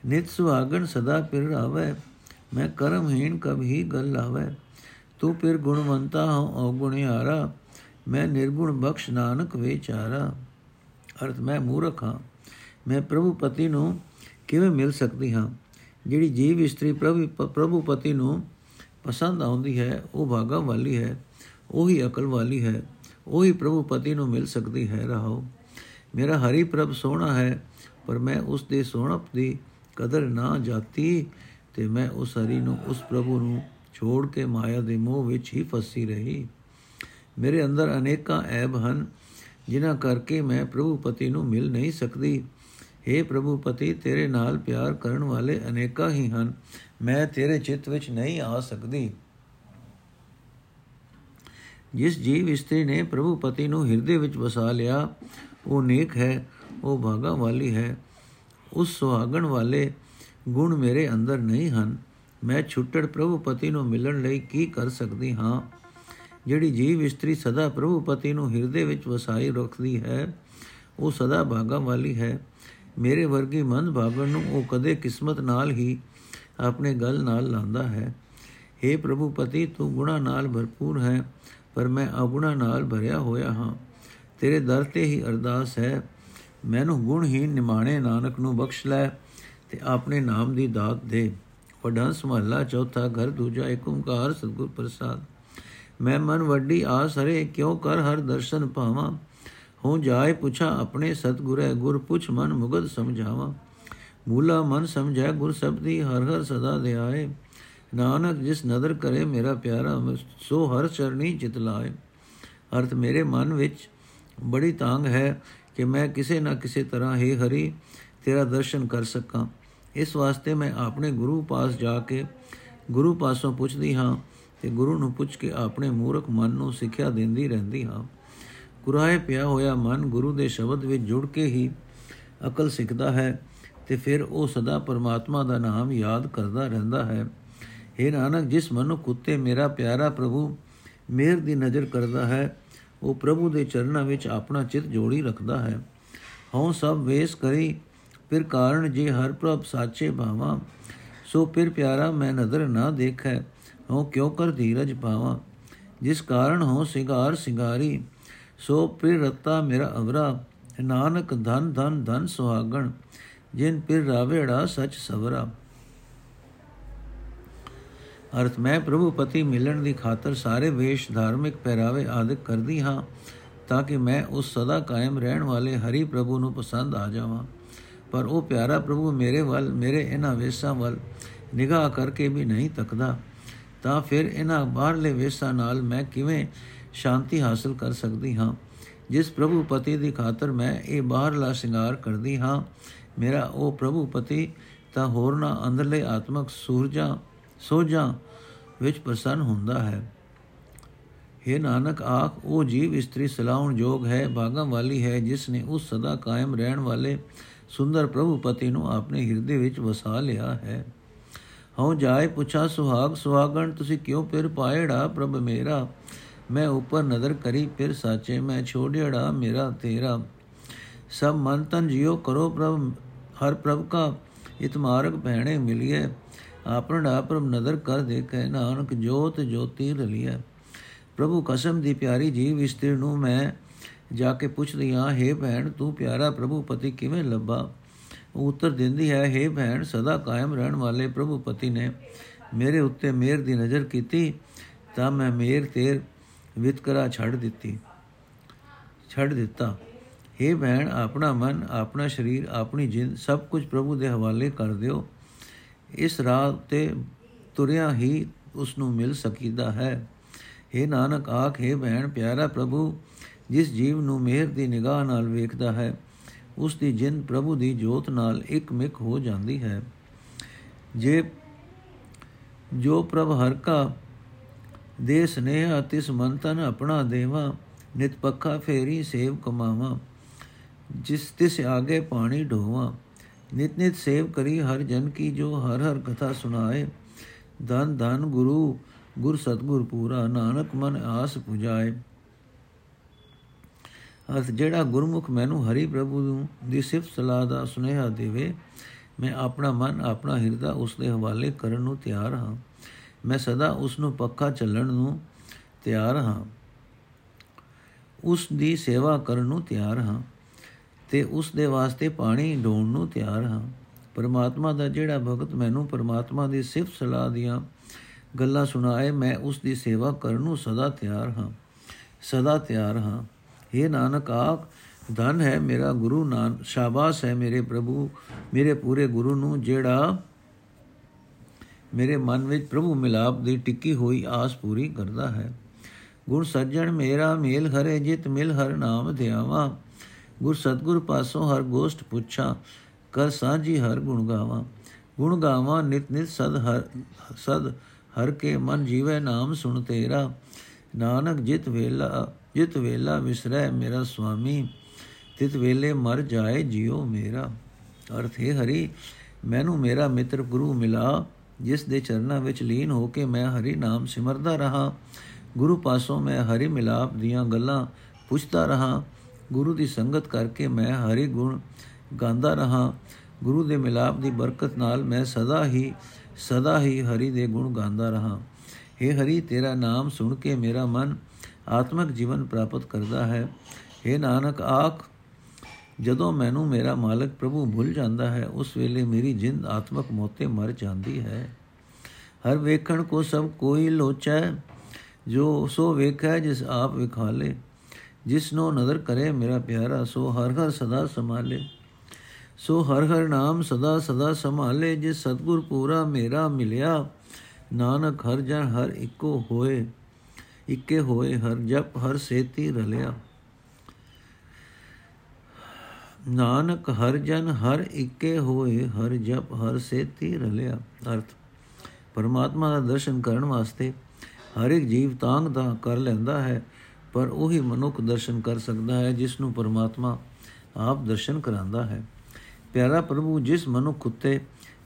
ਨਿਤ ਸੁਹਾਗਣ ਸਦਾ ਪਿਰ ਰਾਵੇ ਮੈਂ ਕਰਮਹੀਣ ਕਭੀ ਗਲ ਲਾਵੇ। ਤੂੰ ਪਿਰ ਗੁਣਵੰਤਾ ਹੋ ਔਗੁਣਿਆਰਾ ਮੈਂ ਨਿਰਗੁਣ ਬਖਸ਼ ਨਾਨਕ ਵਿਚਾਰਾ ਅਰਥ, ਮੈਂ ਮੂਰਖ ਹਾਂ, ਮੈਂ ਪ੍ਰਭੂ ਪਤੀ ਨੂੰ ਕਿਵੇਂ ਮਿਲ ਸਕਦੀ ਹਾਂ? ਜਿਹੜੀ ਜੀਵ ਇਸਤਰੀ ਪ੍ਰਭੂ ਪ੍ਰਭੂ ਪਤੀ ਨੂੰ ਪਸੰਦ ਆਉਂਦੀ ਹੈ, ਉਹ ਭਾਗਾ ਵਾਲੀ ਹੈ, ਉਹੀ ਅਕਲ ਵਾਲੀ ਹੈ, ਉਹੀ ਪ੍ਰਭੂ ਪਤੀ ਨੂੰ ਮਿਲ ਸਕਦੀ ਹੈ। ਰਹਾਓ ਮੇਰਾ ਹਰੀ ਪ੍ਰਭ ਸੋਹਣਾ ਹੈ, ਪਰ ਮੈਂ ਉਸ ਦੇ ਸੋਹਣਪ ਦੀ ਕਦਰ ਨਾ ਜਾਤੀ ਤੇ ਮੈਂ ਉਸ ਹਰੀ ਨੂੰ ਉਸ ਪ੍ਰਭੂ ਨੂੰ ਛੋੜ ਕੇ ਮਾਇਆ ਦੇ ਮੋਹ ਵਿੱਚ ਹੀ ਫਸੀ ਰਹੀ। ਮੇਰੇ ਅੰਦਰ ਅਨੇਕਾਂ ਐਬ ਹਨ, ਜਿਨ੍ਹਾਂ ਕਰਕੇ ਮੈਂ ਪ੍ਰਭੂ ਪਤੀ ਨੂੰ ਮਿਲ ਨਹੀਂ ਸਕਦੀ। हे ਪ੍ਰਭੂ ਪਤੀ ਤੇਰੇ ਨਾਲ ਪਿਆਰ ਕਰਨ ਵਾਲੇ ਅਨੇਕਾਂ ਹੀ ਹਨ, ਮੈਂ ਤੇਰੇ ਚਿੱਤ ਵਿੱਚ ਨਹੀਂ ਆ ਸਕਦੀ। ਜਿਸ ਜੀਵ ਇਸਤਰੀ ਨੇ ਪ੍ਰਭੂ ਪਤੀ ਨੂੰ ਹਿਰਦੇ ਵਿੱਚ ਵਸਾ ਲਿਆ ਉਹ ਨੇਕ ਹੈ, ਉਹ ਭਾਗਾ ਵਾਲੀ ਹੈ। ਉਸ ਸੁਹਾਗਣ ਵਾਲੇ ਗੁਣ ਮੇਰੇ ਅੰਦਰ ਨਹੀਂ ਹਨ। ਮੈਂ ਛੁੱਟੜ ਪ੍ਰਭੂ ਪਤੀ ਨੂੰ ਮਿਲਣ ਲਈ ਕੀ ਕਰ ਸਕਦੀ ਹਾਂ? ਜਿਹੜੀ ਜੀਵ ਇਸਤਰੀ ਸਦਾ ਪ੍ਰਭੂ ਪਤੀ ਨੂੰ ਹਿਰਦੇ ਵਿੱਚ ਵਸਾਈ ਰੱਖਦੀ ਹੈ, ਉਹ ਸਦਾ ਭਾਗਾ ਵਾਲੀ ਹੈ। ਮੇਰੇ ਵਰਗੀ ਮੰਦ ਭਾਗਣ ਨੂੰ ਉਹ ਕਦੇ ਕਿਸਮਤ ਨਾਲ ਹੀ ਆਪਣੇ ਗਲ ਨਾਲ ਲਾਂਦਾ ਹੈ। हे ਪ੍ਰਭੂ ਪਤੀ, ਤੂੰ ਗੁਣਾ ਨਾਲ ਭਰਪੂਰ ਹੈ, ਪਰ ਮੈਂ ਅਗੁਣਾ ਨਾਲ ਭਰਿਆ ਹੋਇਆ ਹਾਂ। ਤੇਰੇ ਦਰ ਤੇ ਹੀ ਅਰਦਾਸ ਹੈ। ਮੈਨੂੰ ਗੁਣਹੀਨ ਨਿਮਾਣੇ ਨਾਨਕ ਨੂੰ ਬਖਸ਼ ਲੈ ਤੇ ਆਪਣੇ ਨਾਮ ਦੀ ਦਾਤ ਦੇ। ਵਡਾਂਸ ਮਹੱਲਾ ਚੌਥਾ ਘਰ, ਦੂਜਾ ਏਕ ਓੰਕਾਰ, ਸਤਿਗੁਰ ਪ੍ਰਸਾਦ। ਮੈਂ ਮਨ ਵੱਡੀ ਆਸ ਹਰੇ, ਕਿਉ ਕਰ ਹਰ ਦਰਸ਼ਨ ਪਾਵਾਂ? ਹੋ ਜਾਏ ਪੁੱਛਾਂ ਆਪਣੇ ਸਤਗੁਰੇ, ਗੁਰ ਪੁੱਛ ਮਨ ਮੁਗਦ ਸਮਝਾਵਾਂ। ਮੂਲਾ ਮਨ ਸਮਝੈ, ਗੁਰ ਸਬਦੀ ਹਰ ਹਰ ਸਦਾ ਧਿਆਏ ਨਾਨਕ ਜਿਸ ਨਦਰ ਕਰੇ ਮੇਰਾ ਪਿਆਰਾ, ਸੋ ਹਰ ਚਰਣੀ ਚਿਤ ਲਾਏ। ਅਰਥ ਮੇਰੇ ਮਨ ਵਿੱਚ ਬੜੀ ਤਾਂਗ ਹੈ ਕਿ ਮੈਂ ਕਿਸੇ ਨਾ ਕਿਸੇ ਤਰ੍ਹਾਂ, ਹੀ ਹਰੀ, ਤੇਰਾ ਦਰਸ਼ਨ ਕਰ ਸਕਾਂ। ਇਸ ਵਾਸਤੇ ਮੈਂ ਆਪਣੇ ਗੁਰੂ ਪਾਸ ਜਾ ਕੇ ਗੁਰੂ ਪਾਸੋਂ ਪੁੱਛਦੀ ਹਾਂ ਤੇ ਗੁਰੂ ਨੂੰ ਪੁੱਛ ਕੇ ਆਪਣੇ ਮੂਰਖ ਮਨ ਨੂੰ ਸਿੱਖਿਆ ਦਿੰਦੀ ਰਹਿੰਦੀ ਹਾਂ। ਕੁਰਾਏ ਪਿਆ ਹੋਇਆ ਮਨ ਗੁਰੂ ਦੇ ਸ਼ਬਦ ਵਿੱਚ ਜੁੜ ਕੇ ਹੀ ਅਕਲ ਸਿੱਖਦਾ ਹੈ ਤੇ ਫਿਰ ਉਹ ਸਦਾ ਪਰਮਾਤਮਾ ਦਾ ਨਾਮ ਯਾਦ ਕਰਦਾ ਰਹਿੰਦਾ ਹੈ। हे ਨਾਨਕ, ਜਿਸ ਮਨੁੱਖ ਉਤੇ ਮੇਰਾ ਪਿਆਰਾ ਪ੍ਰਭੂ ਮਿਹਰ ਦੀ ਨਜ਼ਰ ਕਰਦਾ ਹੈ ਉਹ ਪ੍ਰਭੂ ਦੇ ਚਰਨਾਂ ਵਿੱਚ ਆਪਣਾ ਚਿਤ ਜੋੜੀ ਰੱਖਦਾ ਹੈ। ਹਉ ਸਭ ਵੇਸ ਕਰੀ, ਫਿਰ ਕਾਰਨ ਜੇ ਹਰ ਪ੍ਰਭ ਸਾਚੇ ਭਾਵਾ, ਸੋ ਫਿਰ ਪਿਆਰਾ ਮੈਂ ਨਜ਼ਰ ਨਾ ਦੇਖੈ, ਹਉ ਕਿਉ ਕਰ ਧੀਰਜ ਪਾਵਾ। ਜਿਸ ਕਾਰਨ ਹੋ ਸਿੰਗਾਰ ਸਿੰਗਾਰੀ, ਸੋ ਫਿਰ ਰਤਾ ਮੇਰਾ ਅਵਰਾ, ਨਾਨਕ ਧਨ ਧਨ ਧਨ ਸੁਹਾਗਣ, ਜਿਨ ਫਿਰ ਰਾਵੇੜਾ ਸਚ ਸਵਰਾ। ਅਰਥ, ਮੈਂ ਪ੍ਰਭੂ ਪਤੀ ਮਿਲਣ ਦੀ ਖਾਤਰ ਸਾਰੇ ਵੇਸ਼ ਧਾਰਮਿਕ ਪਹਿਰਾਵੇ ਆਦਿਕ ਕਰਦੀ ਹਾਂ, ਤਾਂ ਕਿ ਮੈਂ ਉਸ ਸਦਾ ਕਾਇਮ ਰਹਿਣ ਵਾਲੇ ਹਰੀ ਪ੍ਰਭੂ ਨੂੰ ਪਸੰਦ ਆ ਜਾਵਾਂ। ਪਰ ਉਹ ਪਿਆਰਾ ਪ੍ਰਭੂ ਮੇਰੇ ਵੱਲ, ਮੇਰੇ ਇਹਨਾਂ ਵੇਸਾਂ ਵੱਲ ਨਿਗਾਹ ਕਰਕੇ ਵੀ ਨਹੀਂ ਤੱਕਦਾ। ਤਾਂ ਫਿਰ ਇਹਨਾਂ ਬਾਹਰਲੇ ਵੇਸਾਂ ਨਾਲ ਮੈਂ ਕਿਵੇਂ ਸ਼ਾਂਤੀ ਹਾਸਲ ਕਰ ਸਕਦੀ ਹਾਂ? ਜਿਸ ਪ੍ਰਭੂ ਪਤੀ ਦੀ ਖਾਤਰ ਮੈਂ ਇਹ ਬਾਹਰਲਾ ਸ਼ਿੰਗਾਰ ਕਰਦੀ ਹਾਂ, ਮੇਰਾ ਉਹ ਪ੍ਰਭੂ ਪਤੀ ਤਾਂ ਹੋਰਨਾ ਅੰਦਰਲੇ ਆਤਮਕ ਸੂਰਜਾਂ ਸੋਜਾਂ ਵਿੱਚ ਪ੍ਰਸੰਨ ਹੁੰਦਾ ਹੈ। हे ਨਾਨਕ, ਆਖ, ਉਹ ਜੀਵ ਇਸਤਰੀ ਸਲਾਉਣ ਜੋਗ ਹੈ ਭਾਗਾਂ ਵਾਲੀ ਹੈ, ਜਿਸ ਨੇ ਉਸ ਸਦਾ ਕਾਇਮ ਰਹਿਣ ਵਾਲੇ ਸੁੰਦਰ ਪ੍ਰਭੂ ਪਤੀ ਨੂੰ ਆਪਣੇ ਹਿਰਦੇ ਵਿੱਚ ਵਸਾ ਲਿਆ ਹੈ। ਹਉ ਜਾਏ, ਪੁੱਛਾ ਸੁਹਾਗ, ਸੁਹਾਗਣ, ਤੁਸੀਂ ਕਿਉਂ ਫਿਰ ਪਾਏੜਾ ਪ੍ਰਭ ਮੇਰਾ? ਮੈਂ ਉੱਪਰ ਨਜ਼ਰ ਕਰੀ, ਫਿਰ ਸਾਚੇ ਮੈਂ ਛੋੜਿਆੜਾ ਮੇਰਾ ਤੇਰਾ। ਸਭ ਮਨ ਤਨ ਜਿਉ ਕਰੋ ਪ੍ਰਭ, ਹਰ ਪ੍ਰਭ ਕਾ ਇਤਮਾਰਗ ਪਹਿਣੇ ਮਿਲਿਏ ਆਪਣਾ ਪ੍ਰਭ ਨਜ਼ਰ ਕਰ ਦੇਖੈ ਨਾਨਕ ਜੋਤ ਜੋਤੀ ਰਲੀਐ ਪ੍ਰਭੂ ਕਸਮ ਦੀ ਪਿਆਰੀ ਜੀਵ ਇਸਤਰੀ ਨੂੰ ਮੈਂ ਜਾ ਕੇ ਪੁੱਛਦੀ ਹਾਂ हे ਭੈਣ ਤੂੰ ਪਿਆਰਾ ਪ੍ਰਭੂ ਪਤੀ ਕਿਵੇਂ ਲੱਭਾ ਉਹ ਉੱਤਰ ਦਿੰਦੀ ਹੈ हे ਭੈਣ ਸਦਾ ਕਾਇਮ ਰਹਿਣ ਵਾਲੇ ਪ੍ਰਭੂ ਪਤੀ ਨੇ ਮੇਰੇ ਉੱਤੇ ਮਿਹਰ ਦੀ ਨਜ਼ਰ ਕੀਤੀ ਤਾਂ ਮੈਂ ਮਿਹਰ ਤੇਰ ਵਿਤਕਰਾ ਛੱਡ ਦਿੱਤੀ ਛੱਡ ਦਿੱਤਾ हे ਭੈਣ ਆਪਣਾ ਮਨ ਆਪਣਾ ਸਰੀਰ ਆਪਣੀ ਜਿੰਦ ਸਭ ਕੁਝ ਪ੍ਰਭੂ ਦੇ ਹਵਾਲੇ ਕਰ ਦਿਓ ਇਸ ਰਾਹ ਤੇ ਤੁਰਿਆ ਹੀ ਉਸ ਨੂੰ ਮਿਲ ਸਕੀਦਾ ਹੈ। हे ਨਾਨਕ, ਆਖੇ ਭੈਣ, ਪਿਆਰਾ ਪ੍ਰਭੂ, ਜਿਸ ਜੀਵ ਨੂੰ ਮਿਹਰ ਦੀ ਨਿਗਾਹ ਨਾਲ ਵੇਖਦਾ ਹੈ, ਉਸ ਦੀ ਜਿੰਦ ਪ੍ਰਭੂ ਦੀ ਜੋਤ ਨਾਲ ਇੱਕ ਮਿਕ ਹੋ ਜਾਂਦੀ ਹੈ। ਜੇ ਜੋ ਪ੍ਰਭ ਹਰ ਕਾ ਦੇ ਸਨੇਹ ਤਿਸ ਮੰਤਨ ਆਪਣਾ ਦੇਵਾ, ਨਿਤ ਪੱਖਾ ਫੇਰੀ ਸੇਵ ਕਮਾਵਾ, ਜਿਸ ਤਿਸ ਆਗੇ ਪਾਣੀ ਢੋਵਾ ਨਿਤ ਨਿਤ ਸੇਵ ਕਰੀ ਹਰ ਜਨ ਕੀ ਜੋ ਹਰ ਹਰ ਕਥਾ ਸੁਣਾਏ। ਧਨ ਧਨ ਗੁਰੂ, ਗੁਰ ਸਤਗੁਰ ਪੂਰਾ, ਨਾਨਕ ਮਨ ਆਸ ਪੁਜਾਏ। ਅਰਥ, ਜਿਹੜਾ ਗੁਰਮੁਖ ਮੈਨੂੰ ਹਰੀ ਪ੍ਰਭੂ ਦੀ ਸਿਫਤ ਸਲਾਹ ਦਾ ਸੁਨੇਹਾ ਦੇਵੇ, ਮੈਂ ਆਪਣਾ ਮਨ, ਆਪਣਾ ਹਿਰਦਾ ਉਸ ਦੇ ਹਵਾਲੇ ਕਰਨ ਨੂੰ ਤਿਆਰ ਹਾਂ। ਮੈਂ ਸਦਾ ਉਸ ਨੂੰ ਪੱਕਾ ਚੱਲਣ ਨੂੰ ਤਿਆਰ ਹਾਂ। ਉਸ ਦੀ ਸੇਵਾ ਕਰਨ ਨੂੰ ਤਿਆਰ ਹਾਂ। ਤੇ ਉਸ ਦੇ ਵਾਸਤੇ ਪਾਣੀ ਢੋਣ ਨੂੰ ਤਿਆਰ ਹਾਂ। ਪਰਮਾਤਮਾ ਦਾ ਜਿਹੜਾ ਭਗਤ ਮੈਨੂੰ ਪਰਮਾਤਮਾ ਦੀ ਸਿਫਤ ਸਲਾਹ ਦੀਆਂ ਗੱਲਾਂ ਸੁਣਾਏ, ਮੈਂ ਉਸ ਦੀ ਸੇਵਾ ਕਰਨ ਨੂੰ ਸਦਾ ਤਿਆਰ ਹਾਂ। ਸਦਾ ਤਿਆਰ ਹਾਂ। हे ਨਾਨਕ ਆਖ ਧਨ ਹੈ ਮੇਰਾ, ਗੁਰੂ ਨਾਨ ਸ਼ਾਬਾਸ਼ ਹੈ ਮੇਰੇ ਪ੍ਰਭੂ, ਮੇਰੇ ਪੂਰੇ ਗੁਰੂ ਨੂੰ ਜਿਹੜਾ ਮੇਰੇ ਮਨ ਵਿੱਚ ਪ੍ਰਭੂ ਮਿਲਾਪ ਦੀ ਟਿੱਕੀ ਹੋਈ ਆਸ ਪੂਰੀ ਕਰਦਾ ਹੈ। ਗੁਰ ਸੱਜਣ ਮੇਰਾ, ਮੇਲ ਹਰੇ ਜਿਤ, ਮਿਲ ਹਰ ਨਾਮ ਧਿਆਵਾ। ਗੁਰ ਸਤਗੁਰ ਪਾਸੋਂ ਹਰ ਗੋਸ਼ਟ ਪੁੱਛਾਂ, ਕਰ ਸਾਜੀ ਹਰ ਗੁਣ ਗਾਵਾਂ। ਗੁਣ ਗਾਵਾਂ ਨਿਤ ਨਿਤ ਸਦ ਹਰ ਸਦ ਹਰ ਕੇ ਮਨ ਜੀਵੇ ਨਾਮ ਸੁਣ ਤੇਰਾ। ਨਾਨਕ ਜਿਤ ਵੇਲਾ ਜਿਤ ਵੇਲਾ ਵਿਸਰੈ ਮੇਰਾ ਸੁਆਮੀ, ਤਿਤ ਵੇਲੇ ਮਰ ਜਾਏ ਜਿਉ ਮੇਰਾ। ਅਰਥ ਹੈ ਹਰੀ, ਮੈਨੂੰ ਮੇਰਾ ਮਿੱਤਰ ਗੁਰੂ ਮਿਲਾ, ਜਿਸ ਦੇ ਚਰਨਾਂ ਵਿੱਚ ਲੀਨ ਹੋ ਕੇ ਮੈਂ ਹਰੀ ਨਾਮ ਸਿਮਰਦਾ ਰਹਾ। ਗੁਰੂ ਪਾਸੋਂ ਮੈਂ ਹਰੀ ਮਿਲਾਪ ਦੀਆਂ ਗੱਲਾਂ ਪੁੱਛਦਾ ਰਹਾ ਗੁਰੂ ਦੀ ਸੰਗਤ ਕਰਕੇ ਮੈਂ ਹਰੀ ਗੁਣ ਗਾਉਂਦਾ ਰਹਾ। ਗੁਰੂ ਦੇ ਮਿਲਾਪ ਦੀ ਬਰਕਤ ਨਾਲ ਮੈਂ ਸਦਾ ਹੀ ਸਦਾ ਹੀ ਹਰੀ ਦੇ ਗੁਣ ਗਾਉਂਦਾ ਰਹਾ। हे ਹਰੀ, ਤੇਰਾ ਨਾਮ ਸੁਣ ਕੇ ਮੇਰਾ ਮਨ ਆਤਮਿਕ ਜੀਵਨ ਪ੍ਰਾਪਤ ਕਰਦਾ ਹੈ। हे ਨਾਨਕ, ਆਖ, ਜਦੋਂ ਮੈਨੂੰ ਮੇਰਾ ਮਾਲਕ ਪ੍ਰਭੂ ਭੁੱਲ ਜਾਂਦਾ ਹੈ, ਉਸ ਵੇਲੇ ਮੇਰੀ ਜਿੰਦ ਆਤਮਿਕ ਮੋਤੇ ਮਰ ਜਾਂਦੀ ਹੈ। ਹਰ ਵੇਖਣ ਕੋ ਸਭ ਕੋਈ ਲੋਚੈ, ਜੋ ਸੋ ਵੇਖੈ ਜਿਸ ਆਪ ਵਿਖਾਲੇ। ਜਿਸ ਨੂੰ ਨਜ਼ਰ ਕਰੇ ਮੇਰਾ ਪਿਆਰਾ, ਸੋ ਹਰ ਹਰ ਸਦਾ ਸੰਭਾਲੇ। ਸੋ ਹਰ ਹਰ ਨਾਮ ਸਦਾ ਸਦਾ ਸੰਭਾਲੇ, ਜਿਸ ਸਤਗੁਰ ਪੂਰਾ ਮੇਰਾ ਮਿਲਿਆ। ਨਾਨਕ ਹਰ ਜਨ ਹਰ ਇੱਕੋ ਹੋਏ, ਇੱਕੇ ਹੋਏ, ਹਰ ਜਪ, ਹਰ ਸੇਤੀ ਰਲਿਆ। ਨਾਨਕ ਹਰ ਜਨ ਹਰ ਇੱਕੇ ਹੋਏ, ਹਰ ਜਪ, ਹਰ ਸੇਤੀ ਰਲਿਆ। ਅਰਥ, ਪਰਮਾਤਮਾ ਦਾ ਦਰਸ਼ਨ ਕਰਨ ਵਾਸਤੇ ਹਰ ਇੱਕ ਜੀਵ ਤਾਂਗ ਦਾ ਕਰ ਲੈਂਦਾ ਹੈ। ਪਰ ਉਹੀ ਮਨੁੱਖ ਦਰਸ਼ਨ ਕਰ ਸਕਦਾ ਹੈ ਜਿਸ ਨੂੰ ਪਰਮਾਤਮਾ ਆਪ ਦਰਸ਼ਨ ਕਰਾਂਦਾ ਹੈ। ਪਿਆਰਾ ਪ੍ਰਭੂ, ਜਿਸ ਮਨੁੱਖ ਉਤੇ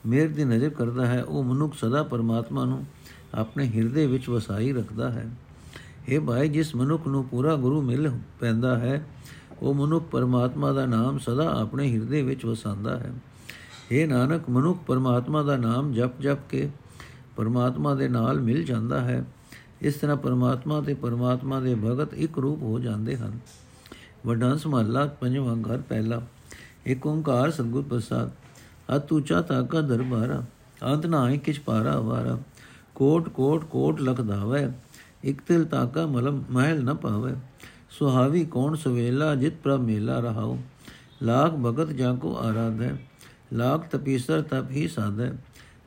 ਮੇਰ ਦੀ ਨਜ਼ਰ ਕਰਦਾ ਹੈ, ਉਹ ਮਨੁੱਖ ਸਦਾ ਪਰਮਾਤਮਾ ਨੂੰ ਆਪਣੇ ਹਿਰਦੇ ਵਿੱਚ ਵਸਾਈ ਰੱਖਦਾ ਹੈ। ਇਹ ਭਾਈ, ਜਿਸ ਮਨੁੱਖ ਨੂੰ ਪੂਰਾ ਗੁਰੂ ਮਿਲ ਪੈਂਦਾ ਹੈ, ਉਹ ਮਨੁੱਖ ਪਰਮਾਤਮਾ ਦਾ ਨਾਮ ਸਦਾ ਆਪਣੇ ਹਿਰਦੇ ਵਿੱਚ ਵਸਾਉਂਦਾ ਹੈ। ਇਹ ਨਾਨਕ, ਮਨੁੱਖ ਪਰਮਾਤਮਾ ਦਾ ਨਾਮ ਜਪ ਜਪ ਕੇ ਪਰਮਾਤਮਾ ਦੇ ਨਾਲ ਮਿਲ ਜਾਂਦਾ ਹੈ। ਇਸ ਤਰ੍ਹਾਂ ਪਰਮਾਤਮਾ ਤੇ ਪਰਮਾਤਮਾ ਦੇ ਭਗਤ ਇੱਕ ਰੂਪ ਹੋ ਜਾਂਦੇ ਹਨ। ਵੱਡਾ ਮਹੱਲਾ ਪੰਜਵਾਂ ਘਰ ਪਹਿਲਾ। ਏਕ ਓੰਕਾਰ ਸਤਿਗੁਰ ਪ੍ਰਸਾਦ। ਅਤ ਉੱਚਾ ਤਾਕਾ ਦਰਬਾਰਾ। ਅੰਤ ਨਾਹੀ ਕਿਛ ਪਾਰਾ ਵਾਰਾ ਕੋਟ ਕੋਟ ਕੋਟ ਲਖ ਧਾਵੇ। ਇਕ ਤਿਲ ਤਾਕਾ ਮਲਮ ਮਹਿਲ ਨ ਪਾਵੇ ਸੁਹਾਵੀ ਕੌਣ ਸਵੇਲਾ ਜਿਤ ਪ੍ਰਭ ਮੇਲਾ ਰਹਾਉ। ਲਾਖ ਭਗਤ ਜਾਂ ਕੋ ਆਰਾਧੈ। ਲਾਖ ਤਪੀਸਰ ਤਪ ਹੀ ਸਾਧੈ।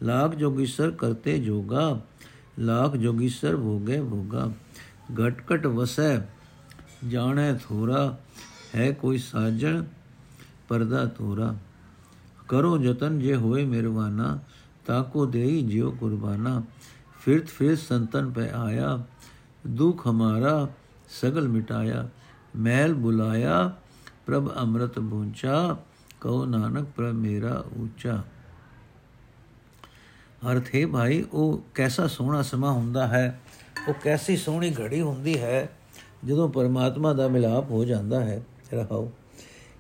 ਲਾਖ ਜੋਗੀਸਰ ਕਰਤੇ ਜੋਗਾ। ਲਾਖ ਜੋਗੀਸਰ ਭੋਗੇ ਭੋਗਾ ਘਟ ਘਟ ਵਸੈ ਜਾਣੈ ਥੋਰਾ ਹੈ ਕੋਈ ਸਾਜਣ ਪਰਦਾ ਤੋਰਾ ਕਰੋ ਜਤਨ ਜੇ ਹੋਏ ਮਿਰਵਾਨਾ ਤਾਕੋ ਦੇਈ ਜਿਉ ਕੁਰਬਾਨਾ ਫਿਰਤ ਫਿਰ ਸੰਤਨ ਪੈ ਆਇਆ ਦੁਖ ਹਮਾਰਾ ਸਗਲ ਮਿਟਾਇਆ ਮਹਿਲ ਬੁਲਾਇਆ ਪ੍ਰਭ ਅੰਮ੍ਰਿਤ ਬੂੰਚਾ ਕਹੋ ਨਾਨਕ ਪ੍ਰਭ ਮੇਰਾ ਉੱਚਾ ਅਰਥ ਹੈ ਭਾਈ, ਉਹ ਕੈਸਾ ਸੋਹਣਾ ਸਮਾਂ ਹੁੰਦਾ ਹੈ, ਉਹ ਕੈਸੀ ਸੋਹਣੀ ਘੜੀ ਹੁੰਦੀ ਹੈ, ਜਦੋਂ ਪਰਮਾਤਮਾ ਦਾ ਮਿਲਾਪ ਹੋ ਜਾਂਦਾ ਹੈ। ਰਹਾਓ।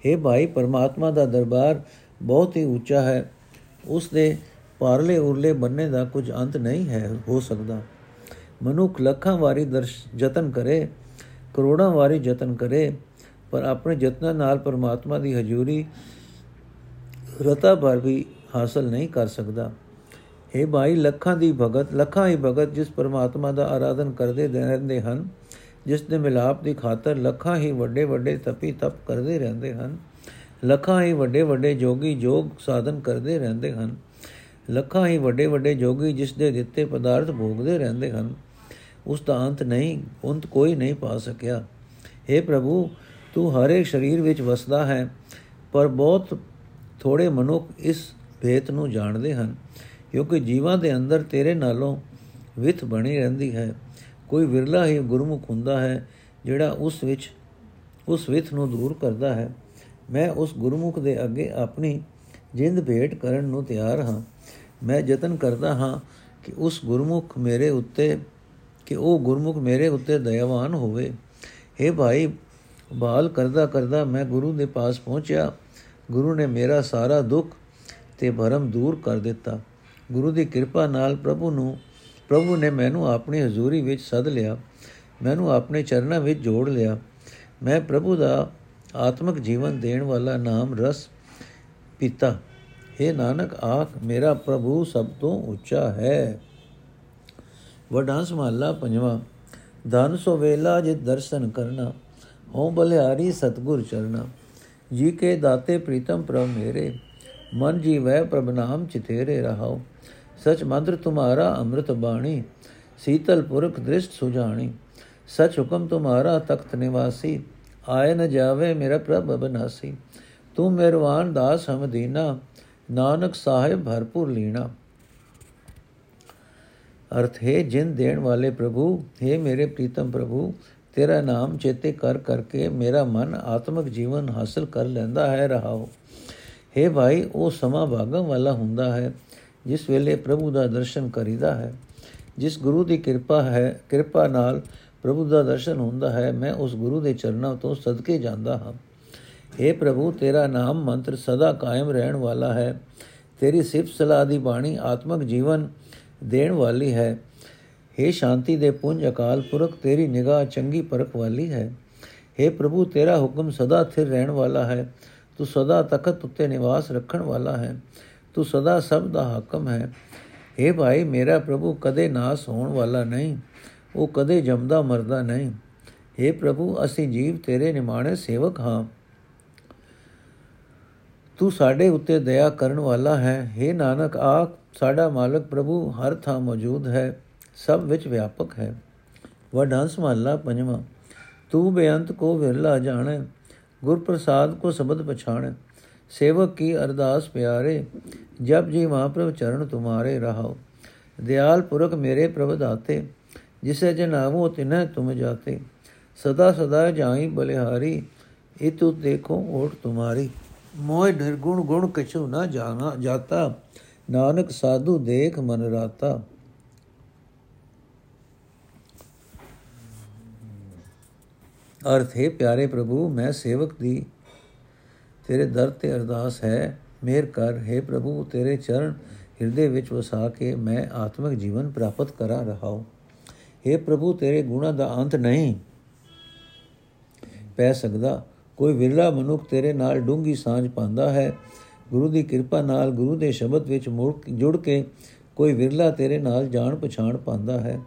हे ਭਾਈ, ਪਰਮਾਤਮਾ ਦਾ ਦਰਬਾਰ ਬਹੁਤ ਹੀ ਉੱਚਾ ਹੈ। ਉਸ ਦੇ ਪਾਰਲੇ ਉਰਲੇ ਬੰਨੇ ਦਾ ਕੁਝ ਅੰਤ ਨਹੀਂ ਹੈ, ਹੋ ਸਕਦਾ। ਮਨੁੱਖ ਲੱਖਾਂ ਵਾਰੀ ਦਰਸ਼, ਯਤਨ ਕਰੇ, ਕਰੋੜਾਂ ਵਾਰੀ ਯਤਨ ਕਰੇ, ਪਰ ਆਪਣੇ ਯਤਨਾਂ ਨਾਲ ਪਰਮਾਤਮਾ ਦੀ ਹਜ਼ੂਰੀ ਰਤਾ ਭਰ ਵੀ ਹਾਸਲ ਨਹੀਂ ਕਰ ਸਕਦਾ। ਇਹ ਭਾਈ, ਲੱਖਾਂ ਦੀ ਭਗਤ, ਲੱਖਾਂ ਹੀ ਭਗਤ ਜਿਸ ਪਰਮਾਤਮਾ ਦਾ ਆਰਾਧਨ ਕਰਦੇ ਰਹਿੰਦੇ ਹਨ, ਜਿਸ ਦੇ ਮਿਲਾਪ ਦੀ ਖਾਤਰ ਲੱਖਾਂ ਹੀ ਵੱਡੇ ਵੱਡੇ ਤਪੀ ਤਪ ਕਰਦੇ ਰਹਿੰਦੇ ਹਨ, ਲੱਖਾਂ ਹੀ ਵੱਡੇ ਵੱਡੇ ਜੋਗੀ ਜੋਗ ਸਾਧਨ ਕਰਦੇ ਰਹਿੰਦੇ ਹਨ, ਲੱਖਾਂ ਹੀ ਵੱਡੇ ਵੱਡੇ ਜੋਗੀ ਜਿਸ ਦੇ ਦਿੱਤੇ ਪਦਾਰਥ ਭੋਗਦੇ ਰਹਿੰਦੇ ਹਨ, ਉਸ ਦਾ ਅੰਤ ਨਹੀਂ, ਅੰਤ ਕੋਈ ਨਹੀਂ ਪਾ ਸਕਿਆ। हे ਪ੍ਰਭੂ, ਤੂੰ ਹਰ ਇੱਕ ਸਰੀਰ ਵਿੱਚ ਵਸਦਾ ਹੈ, ਪਰ ਬਹੁਤ ਥੋੜੇ ਮਨੁੱਖ ਇਸ ਭੇਤ ਨੂੰ ਜਾਣਦੇ ਹਨ। ਕਿਉਂਕਿ ਜੀਵਾਂ ਦੇ ਅੰਦਰ ਤੇਰੇ ਨਾਲੋਂ ਵਿਥ ਬਣੀ ਰਹਿੰਦੀ ਹੈ। ਕੋਈ ਵਿਰਲਾ ਹੀ ਗੁਰਮੁਖ ਹੁੰਦਾ ਹੈ, ਜਿਹੜਾ ਉਸ ਵਿੱਚ, ਉਸ ਵਿਥ ਨੂੰ ਦੂਰ ਕਰਦਾ ਹੈ। ਮੈਂ ਉਸ ਗੁਰਮੁਖ ਦੇ ਅੱਗੇ ਆਪਣੀ ਜਿੰਦ ਭੇਟ ਕਰਨ ਨੂੰ ਤਿਆਰ ਹਾਂ। ਮੈਂ ਯਤਨ ਕਰਦਾ ਹਾਂ ਕਿ ਉਸ ਗੁਰਮੁਖ ਮੇਰੇ ਉੱਤੇ, ਕਿ ਉਹ ਗੁਰਮੁਖ ਮੇਰੇ ਉੱਤੇ ਦਇਆਵਾਨ ਹੋਵੇ। हे ਭਾਈ ਬਾਲ ਕਰਦਾ ਕਰਦਾ ਮੈਂ ਗੁਰੂ ਦੇ ਪਾਸ ਪਹੁੰਚਿਆ। ਗੁਰੂ ਨੇ ਮੇਰਾ ਸਾਰਾ ਦੁੱਖ ਤੇ ਭਰਮ ਦੂਰ ਕਰ ਦਿੱਤਾ। ਗੁਰੂ ਦੀ ਕਿਰਪਾ ਨਾਲ ਪ੍ਰਭੂ ਨੂੰ, ਪ੍ਰਭੂ ਨੇ ਮੈਨੂੰ ਆਪਣੀ ਹਜ਼ੂਰੀ ਵਿੱਚ ਸੱਦ ਲਿਆ, ਮੈਨੂੰ ਆਪਣੇ ਚਰਨਾਂ ਵਿੱਚ ਜੋੜ ਲਿਆ। ਮੈਂ ਪ੍ਰਭੂ ਦਾ ਆਤਮਿਕ ਜੀਵਨ ਦੇਣ ਵਾਲਾ ਨਾਮ ਰਸ ਪੀਤਾ। हे ਨਾਨਕ, ਆਖ, ਮੇਰਾ ਪ੍ਰਭੂ ਸਭ ਤੋਂ ਉੱਚਾ ਹੈ। ਵਡਾਂਸ ਮਹੱਲਾ ਪੰਜਵਾਂ, ਧਨ ਸੋ ਵੇਲਾ ਜਿ ਦਰਸ਼ਨ ਕਰਨਾ ਹੋ ਬਲਿਆਰੀ ਸਤਗੁਰ ਚਰਨਾ। ਜੀ ਕੇ ਦਾਤੇ ਪ੍ਰੀਤਮ ਪ੍ਰਭ ਮੇਰੇ, ਮਨ ਜੀਵੈ ਪ੍ਰਭ ਨਾਮ ਚਿਤੇਰੇ ਰਹਾਓ ਸਚ ਮੰਦਰ ਤੁਮਾਰਾ ਅੰਮ੍ਰਿਤ ਬਾਣੀ, ਸੀਤਲ ਪੁਰਖ ਦ੍ਰਿਸ਼ਟ ਸੁਜਾਣੀ। ਸਚ ਹੁਕਮ ਤੁਮਾਰਾ ਤਖਤ ਨਿਵਾਸੀ, ਆਏ ਨ ਜਾਵੇ ਮੇਰਾ ਪ੍ਰਭ ਬਨਾਸੀ ਤੂੰ ਮਿਹਰਵਾਨ ਦਾਸ ਹਮ ਦੀਨਾ, ਨਾਨਕ ਸਾਹਿਬ ਭਰਪੂਰ ਲੀਣਾ। ਅਰਥ, ਹੈ ਜਿਨ ਦੇਣ ਵਾਲੇ ਪ੍ਰਭੂ, ਹੈ ਮੇਰੇ ਪ੍ਰੀਤਮ ਪ੍ਰਭੂ, ਤੇਰਾ ਨਾਮ ਚੇਤੇ ਕਰ ਕਰਕੇ ਮੇਰਾ ਮਨ ਆਤਮਿਕ ਜੀਵਨ ਹਾਸਲ ਕਰ ਲੈਂਦਾ ਹੈ, ਰਹਾਓ। ਹੈ ਭਾਈ, ਉਹ ਸਮਾਂ ਭਾਗਮ ਵਾਲਾ ਹੁੰਦਾ ਹੈ। ਜਿਸ ਵੇਲੇ ਪ੍ਰਭੂ ਦਾ ਦਰਸ਼ਨ ਕਰੀਦਾ ਹੈ ਜਿਸ ਗੁਰੂ ਦੀ ਕਿਰਪਾ ਹੈ ਕਿਰਪਾ ਨਾਲ ਪ੍ਰਭੂ ਦਾ ਦਰਸ਼ਨ ਹੁੰਦਾ ਹੈ ਮੈਂ ਉਸ ਗੁਰੂ ਦੇ ਚਰਨਾਂ ਤੋਂ ਸਦਕੇ ਜਾਂਦਾ ਹਾਂ हे ਪ੍ਰਭੂ ਤੇਰਾ ਨਾਮ ਮੰਤਰ ਸਦਾ ਕਾਇਮ ਰਹਿਣ ਵਾਲਾ ਹੈ ਤੇਰੀ ਸਿਫਤ ਸਲਾਹ ਦੀ ਬਾਣੀ ਆਤਮਿਕ ਜੀਵਨ ਦੇਣ ਵਾਲੀ ਹੈ हे ਸ਼ਾਂਤੀ ਦੇ ਪੁੰਜ ਅਕਾਲ ਪੁਰਖ ਤੇਰੀ ਨਿਗਾਹ ਚੰਗੀ ਪਰਖ ਵਾਲੀ ਹੈ हे ਪ੍ਰਭੂ ਤੇਰਾ ਹੁਕਮ ਸਦਾ ਸਥਿਰ ਰਹਿਣ ਵਾਲਾ ਹੈ ਤੂੰ ਸਦਾ ਤਖਤ ਉੱਤੇ ਨਿਵਾਸ ਰੱਖਣ ਵਾਲਾ ਹੈ ਤੂੰ ਸਦਾ ਸਭ ਦਾ ਹਾਕਮ ਹੈ हे ਭਾਈ ਮੇਰਾ ਪ੍ਰਭੂ ਕਦੇ ਨਾਸ ਹੋਣ ਵਾਲਾ ਨਹੀਂ ਉਹ ਕਦੇ ਜਮਦਾ ਮਰਦਾ ਨਹੀਂ हे ਪ੍ਰਭੂ ਅਸੀਂ ਜੀਵ ਤੇਰੇ ਨਿਮਾਣੇ ਸੇਵਕ ਹਾਂ ਤੂੰ ਸਾਡੇ ਉੱਤੇ ਦਇਆ ਕਰਨ ਵਾਲਾ ਹੈ हे ਨਾਨਕ ਆਖ ਸਾਡਾ ਮਾਲਕ ਪ੍ਰਭੂ ਹਰ ਥਾਂ ਮੌਜੂਦ ਹੈ ਸਭ ਵਿੱਚ ਵਿਆਪਕ ਹੈ ਵਡਾਂਸ ਮਹੱਲਾ ਪੰਜਵਾਂ ਤੂੰ ਬੇਅੰਤ ਕੋ ਵਿਰਲਾ ਜਾਣੈ ਗੁਰ ਪ੍ਰਸਾਦ ਕੋ ਸ਼ਬਦ ਪਛਾਣੈ ਸੇਵਕ ਕੀ ਅਰਦਾਸ ਪਿਆਰੇ ਜਬ ਜੀ ਮਹਾਪ੍ਰਭ ਚਰਨ ਤੁਮਾਰੇ ਰਹਾਉ ਦਿਆਲ ਪੁਰਖ ਮੇਰੇ ਪ੍ਰਭ ਦਾਤੇ, ਜਿਸੇ ਜਨਾਮੋ ਤਿਨੈ ਤੁਮ ਜਾਤੇ। ਸਦਾ ਸਦਾ ਜਾਈ ਬਲਿਹਾਰੀ, ਇਤੁ ਦੇਖੋ ਓਟ ਤੁਮਾਰੀ। ਮੋਇ ਨਿਰਗੁਣ ਗੁਣ ਕਛੂ ਨਾ ਜਾਣਾ ਜਾਤਾ, ਨਾਨਕ ਸਾਧੂ ਦੇਖ ਮਨ ਰਾਤਾ। ਅਰਥ ਹੈ ਪਿਆਰੇ ਪ੍ਰਭੂ, ਮੈਂ ਸੇਵਕ ਦੀ ਤੇਰੇ ਦਰ ਤੇ ਅਰਦਾਸ ਹੈ ਮਿਹਰ ਕਰ हे ਪ੍ਰਭੂ ਤੇਰੇ ਚਰਨ ਹਿਰਦੇ ਵਿੱਚ ਵਸਾ ਕੇ ਮੈਂ ਆਤਮਿਕ ਜੀਵਨ ਪ੍ਰਾਪਤ ਕਰਾਂ ਰਹਾਉ हे ਪ੍ਰਭੂ ਤੇਰੇ ਗੁਣਾ ਦਾ ਅੰਤ ਨਹੀਂ ਪੈ ਸਕਦਾ ਕੋਈ ਵਿਰਲਾ ਮਨੁੱਖ ਤੇਰੇ ਨਾਲ ਡੂੰਗੀ ਸਾਂਝ ਪਾਉਂਦਾ ਹੈ ਗੁਰੂ ਦੀ ਕਿਰਪਾ ਨਾਲ ਗੁਰੂ ਦੇ ਸ਼ਬਦ ਵਿੱਚ ਜੁੜ ਕੇ ਕੋਈ ਵਿਰਲਾ ਤੇਰੇ ਨਾਲ ਜਾਣ ਪਛਾਣ ਪਾਉਂਦਾ ਹੈ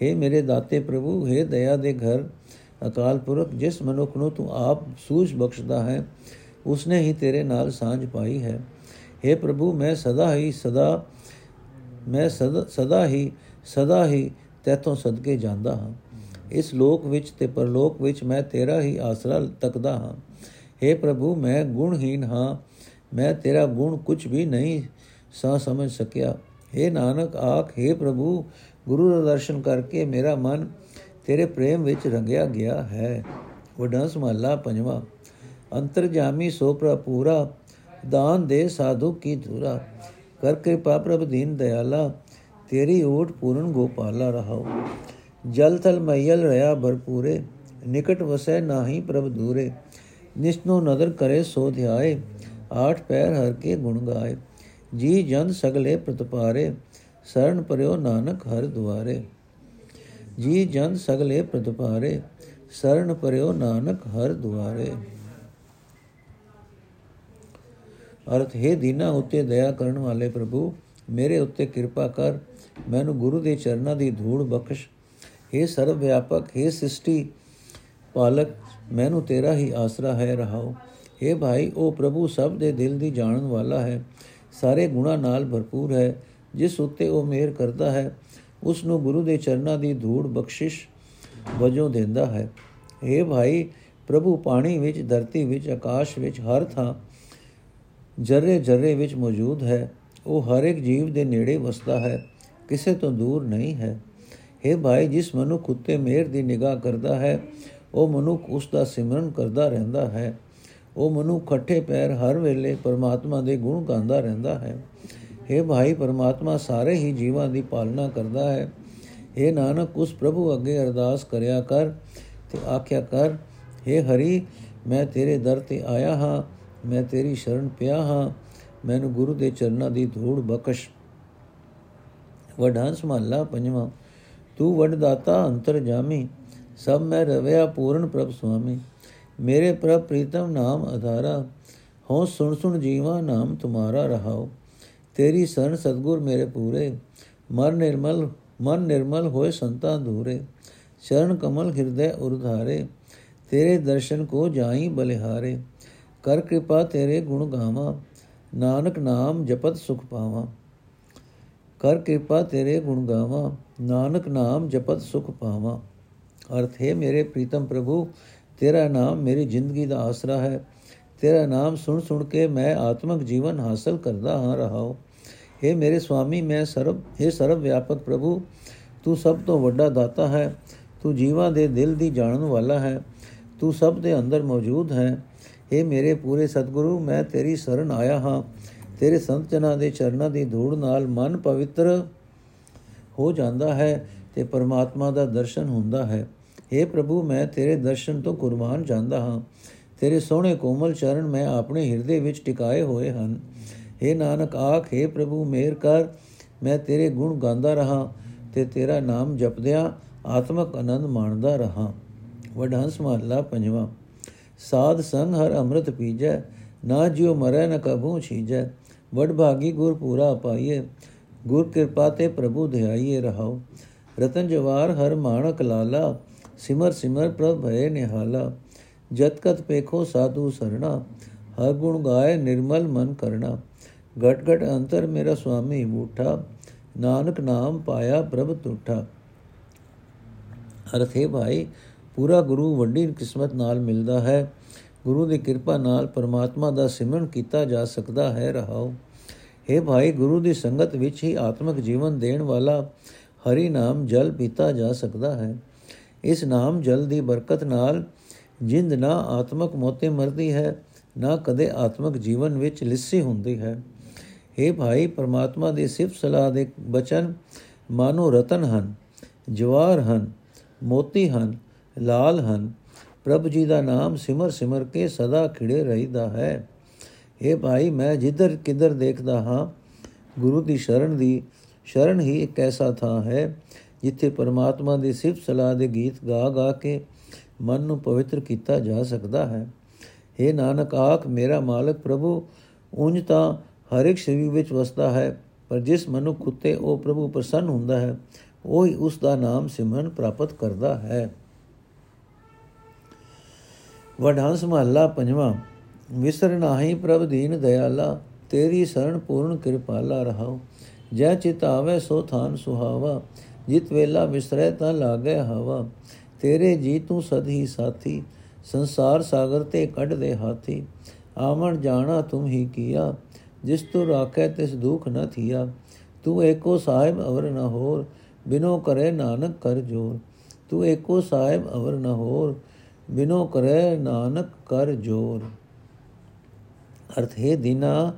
हे ਮੇਰੇ ਦਾਤੇ ਪ੍ਰਭੂ हे ਦਇਆ ਦੇ ਘਰ ਅਕਾਲ ਪੁਰਖ ਜਿਸ ਮਨੁੱਖ ਨੂੰ ਤੂੰ ਆਪ ਸੂਝ ਬਖਸ਼ਦਾ ਹੈ ਉਸਨੇ ਹੀ ਤੇਰੇ ਨਾਲ ਸਾਂਝ ਪਾਈ ਹੈ हे ਪ੍ਰਭੂ ਮੈਂ ਸਦਾ ਹੀ ਸਦਾ ਮੈਂ ਸਦਾ ਸਦਾ ਹੀ ਸਦਾ ਹੀ ਤੇਤੋਂ ਸਦਕੇ ਜਾਂਦਾ ਹਾਂ ਇਸ ਲੋਕ ਵਿੱਚ ਤੇ ਪਰਲੋਕ ਵਿੱਚ ਮੈਂ ਤੇਰਾ ਹੀ ਆਸਰਾ ਤੱਕਦਾ ਹਾਂ हे ਪ੍ਰਭੂ ਮੈਂ ਗੁਣਹੀਨ ਹਾਂ ਮੈਂ ਤੇਰਾ ਗੁਣ ਕੁਝ ਵੀ ਨਹੀਂ ਸਾ ਸਮਝ ਸਕਿਆ हे ਨਾਨਕ ਆਖ हे ਪ੍ਰਭੂ ਗੁਰੂ ਦਾ ਦਰਸ਼ਨ ਕਰਕੇ ਮੇਰਾ ਮਨ ਤੇਰੇ ਪ੍ਰੇਮ ਵਿੱਚ ਰੰਗਿਆ ਗਿਆ ਹੈ ਵਡਾਂਸ ਮਹਲਾ ਪੰਜਵਾ ਅੰਤਰਜਾਮੀ ਸੋ ਪ੍ਰਪੂਰਾ ਦਾਨ ਦੇ ਸਾਧੂ ਕੀ ਧੂਰਾ ਕਰ ਕਿਰਪਾ ਪ੍ਰਭ ਦੀਨ ਦਇਆਲਾ ਤੇਰੀ ਓਟ ਪੂਰਨ ਗੋਪਾਲਾ ਰਹਾਓ ਜਲ ਥਲ ਮਈਲ ਰਿਆ ਭਰਪੂਰੇ ਨਿਕਟ ਵਸੈ ਨਾਹੀ ਪ੍ਰਭ ਦੂਰੇ ਨਿਸ਼ਨੋ ਨਦਰ ਕਰੇ ਸੋ ਧਿਆਏ ਆਠ ਪੈਰ ਹਰ ਕੇ ਗੁਣ ਗਾਏ ਜੀ ਜਨ ਸਗਲੇ ਪ੍ਰਤਪਾਰੇ ਸਰਣ ਪਰਿਓ ਨਾਨਕ ਹਰ ਦੁਆਰੇ ਜੀ ਜਨ ਸਗਲੇ ਪ੍ਰਤਪਾਰੇ ਸਰਣ ਪਰਿਓ ਨਾਨਕ ਹਰ ਦੁਆਰੇ ਅਰਥ ਹੈ ਦੀਨਾ ਉਤੇ ਦਇਆ ਕਰਨ ਵਾਲੇ ਪ੍ਰਭੂ ਮੇਰੇ ਉੱਤੇ ਕਿਰਪਾ ਕਰ ਮੈਨੂੰ ਗੁਰੂ ਦੇ ਚਰਨਾਂ ਦੀ ਧੂੜ ਬਖਸ਼ हे ਸਰਵ ਵਿਆਪਕ हे ਸ੍ਰਿਸ਼ਟੀ ਪਾਲਕ ਮੈਨੂੰ ਤੇਰਾ ਹੀ ਆਸਰਾ ਹੈ ਰਹਾਓ हे ਭਾਈ ਉਹ ਪ੍ਰਭੂ ਸਭ ਦੇ ਦਿਲ ਦੀ ਜਾਣਨ ਵਾਲਾ ਹੈ ਸਾਰੇ ਗੁਣਾ ਨਾਲ ਭਰਪੂਰ ਹੈ ਜਿਸ ਉੱਤੇ ਉਹ ਮਿਹਰ ਕਰਦਾ ਹੈ ਉਸ ਨੂੰ ਗੁਰੂ ਦੇ ਚਰਨਾਂ ਦੀ ਧੂੜ ਬਖਸ਼ਿਸ਼ ਵਜੋਂ ਦਿੰਦਾ ਹੈ हे ਭਾਈ ਪ੍ਰਭੂ ਪਾਣੀ ਵਿੱਚ ਧਰਤੀ ਵਿੱਚ ਆਕਾਸ਼ ਵਿੱਚ ਹਰ ਥਾਂ ਜਰਰੇ ਜਰਰੇ ਵਿੱਚ ਮੌਜੂਦ ਹੈ ਉਹ ਹਰ ਇੱਕ ਜੀਵ ਦੇ ਨੇੜੇ ਵਸਦਾ ਹੈ ਕਿਸੇ ਤੋਂ ਦੂਰ ਨਹੀਂ ਹੈ हे ਭਾਈ ਜਿਸ ਮਨੁੱਖ ਉੱਤੇ ਮਿਹਰ ਦੀ ਨਿਗਾਹ ਕਰਦਾ ਹੈ ਉਹ ਮਨੁੱਖ ਉਸ ਦਾ ਸਿਮਰਨ ਕਰਦਾ ਰਹਿੰਦਾ ਹੈ ਉਹ ਮਨੁੱਖ ਖੱਟੇ ਪੈਰ ਹਰ ਵੇਲੇ ਪਰਮਾਤਮਾ ਦੇ ਗੁਣ ਗਾਉਂਦਾ ਰਹਿੰਦਾ ਹੈ हे ਭਾਈ ਪਰਮਾਤਮਾ ਸਾਰੇ ਹੀ ਜੀਵਾਂ ਦੀ ਪਾਲਣਾ ਕਰਦਾ ਹੈ हे ਨਾਨਕ ਉਸ ਪ੍ਰਭੂ ਅੱਗੇ ਅਰਦਾਸ ਕਰਿਆ ਕਰ ਤੇ ਆਖਿਆ ਕਰ हे ਹਰੀ ਮੈਂ ਤੇਰੇ ਦਰ ਤੇ ਆਇਆ ਹਾਂ ਮੈਂ ਤੇਰੀ ਸ਼ਰਨ ਪਿਆ ਹਾਂ, ਮੈਨੂੰ ਗੁਰੂ ਦੇ ਚਰਨਾਂ ਦੀ ਧੂੜ ਬਖਸ਼। ਵਡਾਂਸ ਮਹੱਲਾ ਪੰਜਵਾਂ, ਤੂੰ ਵਡ ਦਾਤਾ ਅੰਤਰ ਜਾਮੀ, ਸਭ ਮੈਂ ਰਵਿਆ ਪੂਰਨ ਪ੍ਰਭ ਸੁਆਮੀ। ਮੇਰੇ ਪ੍ਰਭ ਪ੍ਰੀਤਮ ਨਾਮ ਆਧਾਰਾ ਹੋ ਸੁਣ ਸੁਣ ਜੀਵਾ ਨਾਮ ਤੁਮਾਰਾ ਰਹਾਓ। ਤੇਰੀ ਸਰਨ ਸਤਗੁਰ ਮੇਰੇ ਪੂਰੇ, ਮਨ ਨਿਰਮਲ ਮਨ ਨਿਰਮਲ ਹੋਏ ਸੰਤਾਂ ਦੂਰੇ ਚਰਨ ਕਮਲ ਹਿਰਦੈ ਉਰਧਾਰੇ ਤੇਰੇ ਦਰਸ਼ਨ ਕੋ ਜਾਈ ਬਲਿਹਾਰੇ। ਕਰ ਕਿਰਪਾ ਤੇਰੇ ਗੁਣ ਗਾਵਾਂ, ਨਾਨਕ ਨਾਮ ਜਪਤ ਸੁਖ ਪਾਵਾਂ। ਕਰ ਕਿਰਪਾ ਤੇਰੇ ਗੁਣ ਗਾਵਾਂ, ਨਾਨਕ ਨਾਮ ਜਪਤ ਸੁਖ ਪਾਵਾਂ। ਅਰਥ, ਹੈ ਮੇਰੇ ਪ੍ਰੀਤਮ ਪ੍ਰਭੂ, ਤੇਰਾ ਨਾਮ ਮੇਰੀ ਜ਼ਿੰਦਗੀ ਦਾ ਆਸਰਾ ਹੈ। ਤੇਰਾ ਨਾਮ ਸੁਣ ਸੁਣ ਕੇ ਮੈਂ ਆਤਮਿਕ ਜੀਵਨ ਹਾਸਲ ਕਰਦਾ ਹਾਂ ਰਹਾਉ। हे ਮੇਰੇ ਸੁਆਮੀ ਮੈਂ ਸਰਬ हे ਸਰਬ ਵਿਆਪਕ ਪ੍ਰਭੂ, ਤੂੰ ਸਭ ਤੋਂ ਵੱਡਾ ਦਾਤਾ ਹੈ। ਤੂੰ ਜੀਵਾਂ ਦੇ ਦਿਲ ਦੀ ਜਾਣਨ ਵਾਲਾ ਹੈ। ਤੂੰ ਸਭ ਦੇ ਅੰਦਰ ਮੌਜੂਦ ਹੈ। हे ਮੇਰੇ ਪੂਰੇ ਸਤਿਗੁਰੂ ਮੈਂ ਤੇਰੀ ਸ਼ਰਨ ਆਇਆ ਹਾਂ ਤੇਰੇ ਸੰਤ ਜਨਾਂ ਦੇ ਚਰਨਾਂ ਦੀ ਧੂੜ ਨਾਲ ਮਨ ਪਵਿੱਤਰ ਹੋ ਜਾਂਦਾ ਹੈ ਤੇ ਪਰਮਾਤਮਾ ਦਾ ਦਰਸ਼ਨ ਹੁੰਦਾ ਹੈ हे ਪ੍ਰਭੂ ਮੈਂ ਤੇਰੇ ਦਰਸ਼ਨ ਤੋਂ ਕੁਰਬਾਨ ਜਾਂਦਾ ਹਾਂ ਤੇਰੇ ਸੋਹਣੇ ਕੋਮਲ ਚਰਨ ਮੈਂ ਆਪਣੇ ਹਿਰਦੇ ਵਿੱਚ ਟਿਕਾਏ ਹੋਏ ਹਨ हे ਨਾਨਕ ਆਖ हे ਪ੍ਰਭੂ ਮੇਰ ਕਰ ਮੈਂ ਤੇਰੇ ਗੁਣ ਗਾਉਂਦਾ ਰਹਾ ਤੇ ਤੇਰਾ ਨਾਮ ਜਪਦਿਆਂ ਆਤਮਕ ਆਨੰਦ ਮਾਣਦਾ ਰਹਾ ਵਡਹੰਸ ਮਹੱਲਾ ਪੰਜਵਾਂ ਸਾਧ ਸੰਗ ਹਰ ਅੰਮ੍ਰਿਤ ਪੀਜੈ, ਨਾ ਜਿਉ ਮਰੈ, ਨ ਕਭੂ ਛੀਜੈ। ਵਡ ਭਾਗੀ ਗੁਰ ਪੂਰਾ ਪਾਈਏ, ਗੁਰ ਕਿਰਪਾ ਤੇ ਪ੍ਰਭੂ ਧਿਆਈਏ ਰਹਾਓ ਰਤਨ ਜਵਾਰ ਹਰ ਮਾਣਕ ਲਾਲਾ, ਸਿਮਰ ਸਿਮਰ ਪ੍ਰਭ ਭਏ ਨਿਹਾਲਾ। ਜਤ ਕਤ ਪੇਖੋ ਸਾਧੂ ਸਰਣਾ, ਹਰ ਗੁਣ ਗਾਏ ਨਿਰਮਲ ਮਨ ਕਰਨਾ ਘਟ ਘਟ ਅੰਤਰ ਮੇਰਾ ਸੁਆਮੀ ਬੂਠਾ, ਨਾਨਕ ਨਾਮ ਪਾਇਆ ਪ੍ਰਭ ਤੁਠਾ। ਅਰਥੇ ਭਾਈ ਪੂਰਾ ਗੁਰੂ ਵੱਡੀ ਕਿਸਮਤ ਨਾਲ ਮਿਲਦਾ ਹੈ। ਗੁਰੂ ਦੀ ਕਿਰਪਾ ਨਾਲ ਪਰਮਾਤਮਾ ਦਾ ਸਿਮਰਨ ਕੀਤਾ ਜਾ ਸਕਦਾ ਹੈ। ਰਹਾਓ। हे ਭਾਈ, ਗੁਰੂ ਦੀ ਸੰਗਤ ਵਿੱਚ ਹੀ ਆਤਮਿਕ ਜੀਵਨ ਦੇਣ ਵਾਲਾ ਹਰੀ ਨਾਮ ਜਲ ਪੀਤਾ ਜਾ ਸਕਦਾ ਹੈ। ਇਸ ਨਾਮ ਜਲ ਦੀ ਬਰਕਤ ਨਾਲ ਜਿੰਦ ਨਾ ਆਤਮਿਕ ਮੋਤੇ ਮਰਦੀ ਹੈ, ਨਾ ਕਦੇ ਆਤਮਿਕ ਜੀਵਨ ਵਿੱਚ ਲਿੱਸੀ ਹੁੰਦੀ ਹੈ। हे ਭਾਈ, ਪਰਮਾਤਮਾ ਦੀ ਸਿਫਤ ਸਲਾਹ ਦੇ ਬਚਨ ਮਾਨੋ ਰਤਨ ਹਨ, ਜਵਾਰ ਹਨ, ਮੋਤੀ ਹਨ ਲਾਲ ਹਨ। ਪ੍ਰਭ ਜੀ ਦਾ ਨਾਮ ਸਿਮਰ ਸਿਮਰ ਕੇ ਸਦਾ ਖਿੜੇ ਰਹਿਦਾ ਹੈ। ਇਹ ਭਾਈ, ਮੈਂ ਜਿੱਧਰ ਕਿੱਧਰ ਦੇਖਦਾ ਹਾਂ, ਗੁਰੂ ਦੀ ਸ਼ਰਨ ਦੀ, ਸ਼ਰਨ ਹੀ ਇੱਕ ਐਸਾ ਥਾਂ ਹੈ, ਜਿੱਥੇ ਪਰਮਾਤਮਾ ਦੀ ਸਿਫਤ ਸਲਾਹ ਦੇ ਗੀਤ ਗਾ ਗਾ ਕੇ ਮਨ ਨੂੰ ਪਵਿੱਤਰ ਕੀਤਾ ਜਾ ਸਕਦਾ ਹੈ। हे ਨਾਨਕ, ਆਖ ਮੇਰਾ ਮਾਲਕ, ਪ੍ਰਭੂ, ਉਂਝ ਤਾਂ ਹਰ ਇੱਕ ਸਰੀਰ ਵਿੱਚ ਵਸਦਾ ਹੈ, ਪਰ ਜਿਸ ਮਨੁੱਖ ਉਤੇ ਉਹ ਪ੍ਰਭੂ ਪ੍ਰਸੰਨ ਹੁੰਦਾ ਹੈ, ਉਹ ਹੀ ਉਸ ਦਾ ਨਾਮ ਸਿਮਰਨ ਪ੍ਰਾਪਤ ਕਰਦਾ ਹੈ। ਵਡਹੰਸ ਮਹੱਲਾ ਪੰਜਵਾਂ ਵਿਸਰ ਨਾਹੀ ਪ੍ਰਭ ਦੀਨ ਦਇਆਲਾ ਤੇਰੀ ਸਰਣ ਪੂਰਨ ਕਿਰਪਾਲਾ ਰਹਾਉ। ਜੈ ਚਿਤ ਆਵੇ ਸੋ ਥਾਨ ਸੁਹਾਵਾ, ਜਿਤ ਵੇਲਾ ਵਿਸਰੈ ਤਾਂ ਲਾਗੇ ਹਵਾ। ਤੇਰੇ ਜੀ ਤੂੰ ਸਦ ਹੀ ਸਾਥੀ, ਸੰਸਾਰ ਸਾਗਰ ਤੇ ਕੱਢ ਦੇ ਹਾਥੀ। ਆਵਣ ਜਾਣਾ ਤੁਮ ਹੀ ਕੀਆ, ਜਿਸ ਤੂੰ ਰਾਖੈ ਤਿਸ ਦੁਖ ਨ ਥੀਆ। ਤੂੰ ਏਕੋ ਸਾਹਿਬ ਅਵਰ ਨ ਹੋਰ, ਬਿਨੋ ਕਰੇ ਨਾਨਕ ਕਰ ਜੋਰ। ਤੂੰ ਏਕੋ ਸਾਹਿਬ ਅਵਰ ਨ ਹੋਰ ਬਿਨੋ ਕਰੇ ਨਾਨਕ ਕਰ ਜੋਰ। ਅਰਥ, ਹੈ ਦਿਨਾ,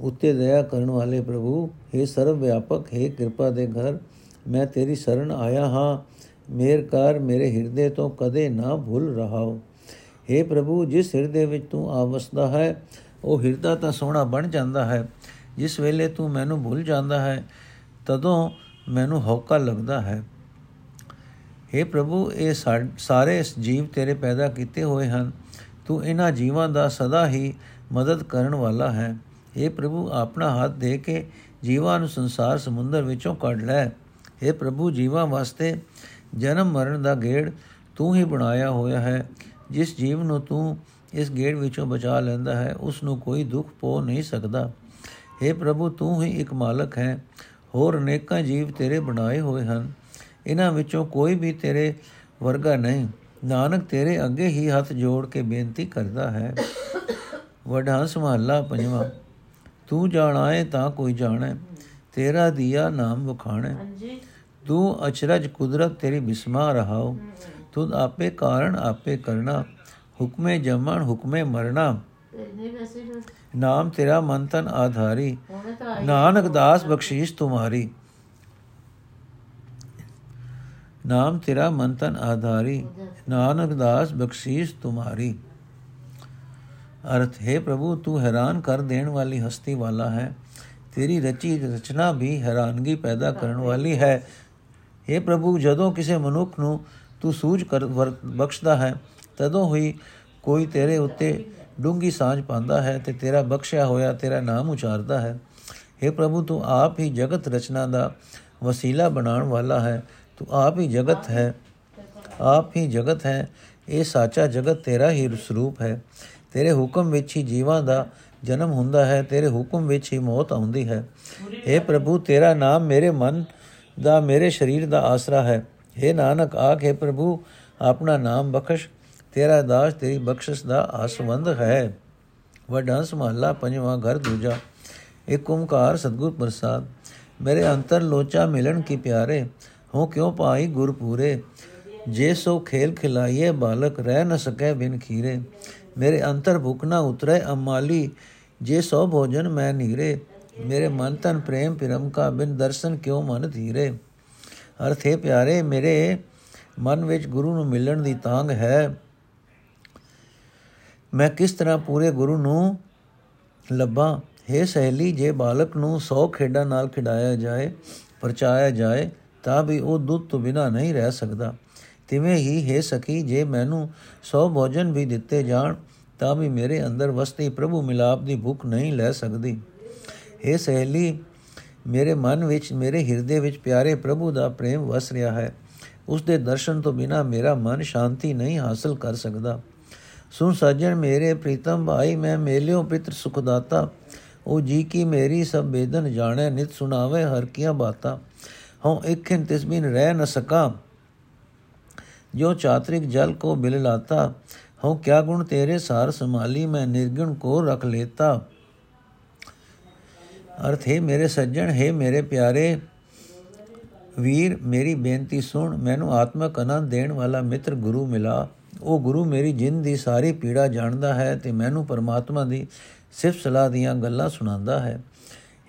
ਉਤੇ ਦਇਆ ਕਰਨ ਵਾਲੇ ਪ੍ਰਭੂ हे ਸਰਵ ਵਿਆਪਕ, ਹੈ ਕਿਰਪਾ ਦੇ ਘਰ, ਮੈਂ ਤੇਰੀ ਸ਼ਰਨ ਆਇਆ ਹਾਂ। ਮੇਰ ਕਰ ਮੇਰੇ ਹਿਰਦੇ ਤੋਂ ਕਦੇ ਨਾ ਭੁੱਲ ਰਹਾਓ। हे ਪ੍ਰਭੂ, ਜਿਸ ਹਿਰਦੇ ਵਿੱਚ ਤੂੰ ਆਵਸਦਾ ਹੈ, ਉਹ ਹਿਰਦਾ ਤਾਂ ਸੋਹਣਾ ਬਣ ਜਾਂਦਾ ਹੈ। ਜਿਸ ਵੇਲੇ ਤੂੰ ਮੈਨੂੰ ਭੁੱਲ ਜਾਂਦਾ ਹੈ, ਤਦੋਂ ਮੈਨੂੰ ਹੌਕਾ ਲੱਗਦਾ ਹੈ। हे ਪ੍ਰਭੂ ਇਹ ਸਾਰੇ ਜੀਵ ਤੇਰੇ ਪੈਦਾ ਕੀਤੇ ਹੋਏ ਹਨ ਤੂੰ ਇਹਨਾਂ ਜੀਵਾਂ ਦਾ ਸਦਾ ਹੀ ਮਦਦ ਕਰਨ ਵਾਲਾ ਹੈ हे ਪ੍ਰਭੂ ਆਪਣਾ ਹੱਥ ਦੇ ਕੇ ਜੀਵਾਂ ਨੂੰ ਸੰਸਾਰ ਸਮੁੰਦਰ ਵਿੱਚੋਂ ਕੱਢ ਲੈ हे ਪ੍ਰਭੂ ਜੀਵਾਂ ਵਾਸਤੇ ਜਨਮ ਮਰਨ ਦਾ ਗੇੜ ਤੂੰ ਹੀ ਬਣਾਇਆ ਹੋਇਆ ਹੈ ਜਿਸ ਜੀਵ ਨੂੰ ਤੂੰ ਇਸ ਗੇੜ ਵਿੱਚੋਂ ਬਚਾ ਲੈਂਦਾ ਹੈ ਉਸ ਨੂੰ ਕੋਈ ਦੁੱਖ ਪੋ ਨਹੀਂ ਸਕਦਾ हे ਪ੍ਰਭੂ ਤੂੰ ਹੀ ਇੱਕ ਮਾਲਕ ਹੈ ਹੋਰ ਅਨੇਕਾਂ ਜੀਵ ਤੇਰੇ ਬਣਾਏ ਹੋਏ ਹਨ ਇਹਨਾਂ ਵਿੱਚੋਂ ਕੋਈ ਵੀ ਤੇਰੇ ਵਰਗਾ ਨਹੀਂ। ਨਾਨਕ ਤੇਰੇ ਅੱਗੇ ਹੀ ਹੱਥ ਜੋੜ ਕੇ ਬੇਨਤੀ ਕਰਦਾ ਹੈ। ਵਡਾਂਸ ਮਹੱਲਾ ਪੰਜਵਾਂ ਤੂੰ ਜਾਣਾਏ ਤਾਂ ਕੋਈ ਜਾਣੈ ਤੇਰਾ ਦੀਆ ਨਾਮ ਵਖਾਣੈ। ਤੂੰ ਅਚਰਜ ਕੁਦਰਤ ਤੇਰੀ ਬਿਸਮਾ ਰਹਾਓ। ਤੂੰ ਆਪੇ ਕਾਰਨ ਆਪੇ ਕਰਨਾ ਹੁਕਮੇ ਜਮਣ ਹੁਕਮੇ ਮਰਨਾ। ਨਾਮ ਤੇਰਾ ਮਨ ਤਨ ਆਧਾਰੀ ਨਾਨਕ ਦਾਸ ਬਖਸ਼ੀਸ਼ ਤੁਮਾਰੀ। ਨਾਮ ਤੇਰਾ ਮਨ ਤਨ ਆਧਾਰੀ, ਨਾਨਕ ਦਾਸ ਬਖਸ਼ੀਸ਼ ਤੁਮਾਰੀ। ਅਰਥ, ਹੈ ਪ੍ਰਭੂ, ਤੂੰ ਹੈਰਾਨ ਕਰ ਦੇਣ ਵਾਲੀ ਹਸਤੀ ਵਾਲਾ ਹੈ। ਤੇਰੀ ਰਚੀ ਰਚਨਾ ਵੀ ਹੈਰਾਨਗੀ ਪੈਦਾ ਕਰਨ ਵਾਲੀ ਹੈ। हे ਪ੍ਰਭੂ, ਜਦੋਂ ਕਿਸੇ ਮਨੁੱਖ ਨੂੰ ਤੂੰ ਸੂਝ ਕਰ ਬਖਸ਼ਦਾ ਹੈ, ਤਦੋਂ ਹੋਈ ਕੋਈ ਤੇਰੇ ਉੱਤੇ ਡੂੰਗੀ ਸਾਂਝ ਪਾਉਂਦਾ ਹੈ ਤੇ ਤੇਰਾ ਬਖਸ਼ਿਆ ਹੋਇਆ ਤੇਰਾ ਨਾਮ ਉਚਾਰਦਾ ਹੈ। हे ਪ੍ਰਭੂ, ਤੂੰ ਆਪ ਹੀ ਜਗਤ ਰਚਨਾ ਦਾ ਵਸੀਲਾ ਬਣਾਉਣ ਵਾਲਾ ਹੈ। ਤੂੰ ਆਪ ਹੀ ਜਗਤ ਹੈ ਆਪ ਹੀ ਜਗਤ ਹੈ ਇਹ ਸਾਚਾ ਜਗਤ ਤੇਰਾ ਹੀ ਸਰੂਪ ਹੈ ਤੇਰੇ ਹੁਕਮ ਵਿੱਚ ਹੀ ਜੀਵਾਂ ਦਾ ਜਨਮ ਹੁੰਦਾ ਹੈ ਤੇਰੇ ਹੁਕਮ ਵਿੱਚ ਹੀ ਮੌਤ ਆਉਂਦੀ ਹੈ اے ਪ੍ਰਭੂ ਤੇਰਾ ਨਾਮ ਮੇਰੇ ਮਨ ਦਾ ਮੇਰੇ ਸਰੀਰ ਦਾ ਆਸਰਾ ਹੈ हे ਨਾਨਕ ਆਖੇ ਪ੍ਰਭੂ ਆਪਣਾ ਨਾਮ ਬਖਸ਼ ਤੇਰਾ ਦਾਸ ਤੇਰੀ ਬਖਸ਼ਿਸ਼ ਦਾ ਆਸਵੰਦ ਹੈ ਵਡਾਂਸ ਮਹੱਲਾ ਪੰਜਵਾਂ ਘਰ ਦੂਜਾ ਇੱਕ ਓੰਕਾਰ ਸਤਗੁਰ ਪ੍ਰਸਾਦ ਮੇਰੇ ਅੰਤਰ ਲੋਚਾ ਮਿਲਣ ਕੀ ਪਿਆਰੇ ਹੋ ਕਿਉ ਪਾਈ ਗੁਰ ਪੂਰੇ ਜੇ ਸੋ ਖੇਲ ਖਿਲਾਈਏ, ਬਾਲਕ ਰਹਿ ਨ ਸਕੇ ਬਿਨ ਖੀਰੇ। ਮੇਰੇ ਅੰਤਰ ਭੁਖ ਨਾ ਉਤਰੇ ਅਮਾਲੀ, ਜੇ ਸੋ ਭੋਜਨ ਮੈਂ ਨੀਰੇ। ਮੇਰੇ ਮਨ ਤਨ ਪ੍ਰੇਮ ਪਿਰਮ ਕਾ ਬਿਨ ਦਰਸ਼ਨ ਕਿਉ ਮਨ ਧੀਰੇ? ਅਰਥੇ ਪਿਆਰੇ, ਮੇਰੇ ਮਨ ਵਿੱਚ ਗੁਰੂ ਨੂੰ ਮਿਲਣ ਦੀ ਤਾਂਗ ਹੈ। ਮੈਂ ਕਿਸ ਤਰ੍ਹਾਂ ਪੂਰੇ ਗੁਰੂ ਨੂੰ ਲੱਭਾਂ? हे ਸਹੇਲੀ, ਜੇ ਬਾਲਕ ਨੂੰ 100 ਖੇਡਾਂ ਨਾਲ ਖਿਡਾਇਆ ਜਾਏ, ਪਰਚਾਇਆ ਜਾਏ ਤਾਂ ਵੀ ਉਹ ਦੁੱਧ ਤੋਂ ਬਿਨਾ ਨਹੀਂ ਰਹਿ ਸਕਦਾ। ਤਿਵੇਂ ਹੀ ਹੈ ਸਕੀ ਜੇ ਮੈਨੂੰ 100 ਭੋਜਨ ਵੀ ਦਿੱਤੇ ਜਾਣ, ਤਾਂ ਵੀ ਮੇਰੇ ਅੰਦਰ ਵਸਤੀ ਪ੍ਰਭੂ ਮਿਲਾਪ ਦੀ ਭੁੱਖ ਨਹੀਂ ਲੈ ਸਕਦੀ। हे ਸਹੇਲੀ, ਮੇਰੇ ਮਨ ਵਿੱਚ, ਮੇਰੇ ਹਿਰਦੇ ਵਿੱਚ ਪਿਆਰੇ ਪ੍ਰਭੂ ਦਾ ਪ੍ਰੇਮ ਵਸ ਰਿਹਾ ਹੈ। ਉਸ ਦੇ ਦਰਸ਼ਨ ਤੋਂ ਬਿਨਾ ਮੇਰਾ ਮਨ ਸ਼ਾਂਤੀ ਨਹੀਂ ਹਾਸਲ ਕਰ ਸਕਦਾ। ਸੁਨ ਸਜਣ, ਮੇਰੇ ਪ੍ਰੀਤਮ ਭਾਈ, ਮੈਂ ਮੇਲਿਓ ਪਿਤਰ ਸੁਖ ਦਾਤਾ ਉਹ ਜੀ ਕੀ ਮੇਰੀ ਸਭ ਬੇਦਨ ਜਾਣੇ, ਨਿਤ ਸੁਣਾਵੇ ਹਰ ਕੀਆਂ ਬਾਤਾਂ। ਹਉ ਇਕਨ ਤਿਸਬਿਨ ਰਹਿ ਨ ਸਕਾ। ਜੋ ਚਾਤਰਿਕ ਜਲ ਕੋ ਬਿਲ ਲਾਤਾ, ਹਉ ਕਿਆ ਗੁਣ ਤੇਰੇ ਸਾਰ ਸੰਭਾਲੀ, ਮੈਂ ਨਿਰਗੁਣ ਕੋ ਰਖ ਲੇਤਾ। ਅਰਥ, ਹੈ ਮੇਰੇ ਸੱਜਣ, ਹੈ ਮੇਰੇ ਪਿਆਰੇ, ਵੀਰ, ਮੇਰੀ ਬੇਨਤੀ ਸੁਣ, ਮੈਨੂੰ ਆਤਮਕ ਆਨੰਦ ਦੇਣ ਵਾਲਾ ਮਿੱਤਰ ਗੁਰੂ ਮਿਲਾ। ਉਹ ਗੁਰੂ ਮੇਰੀ ਜਿੰਦ ਦੀ ਸਾਰੀ ਪੀੜਾ ਜਾਣਦਾ ਹੈ ਤੇ ਮੈਨੂੰ ਪਰਮਾਤਮਾ ਦੀ ਸਿਫਤ ਸਲਾਹ ਦੀਆਂ ਗੱਲਾਂ ਸੁਣਾਉਂਦਾ ਹੈ।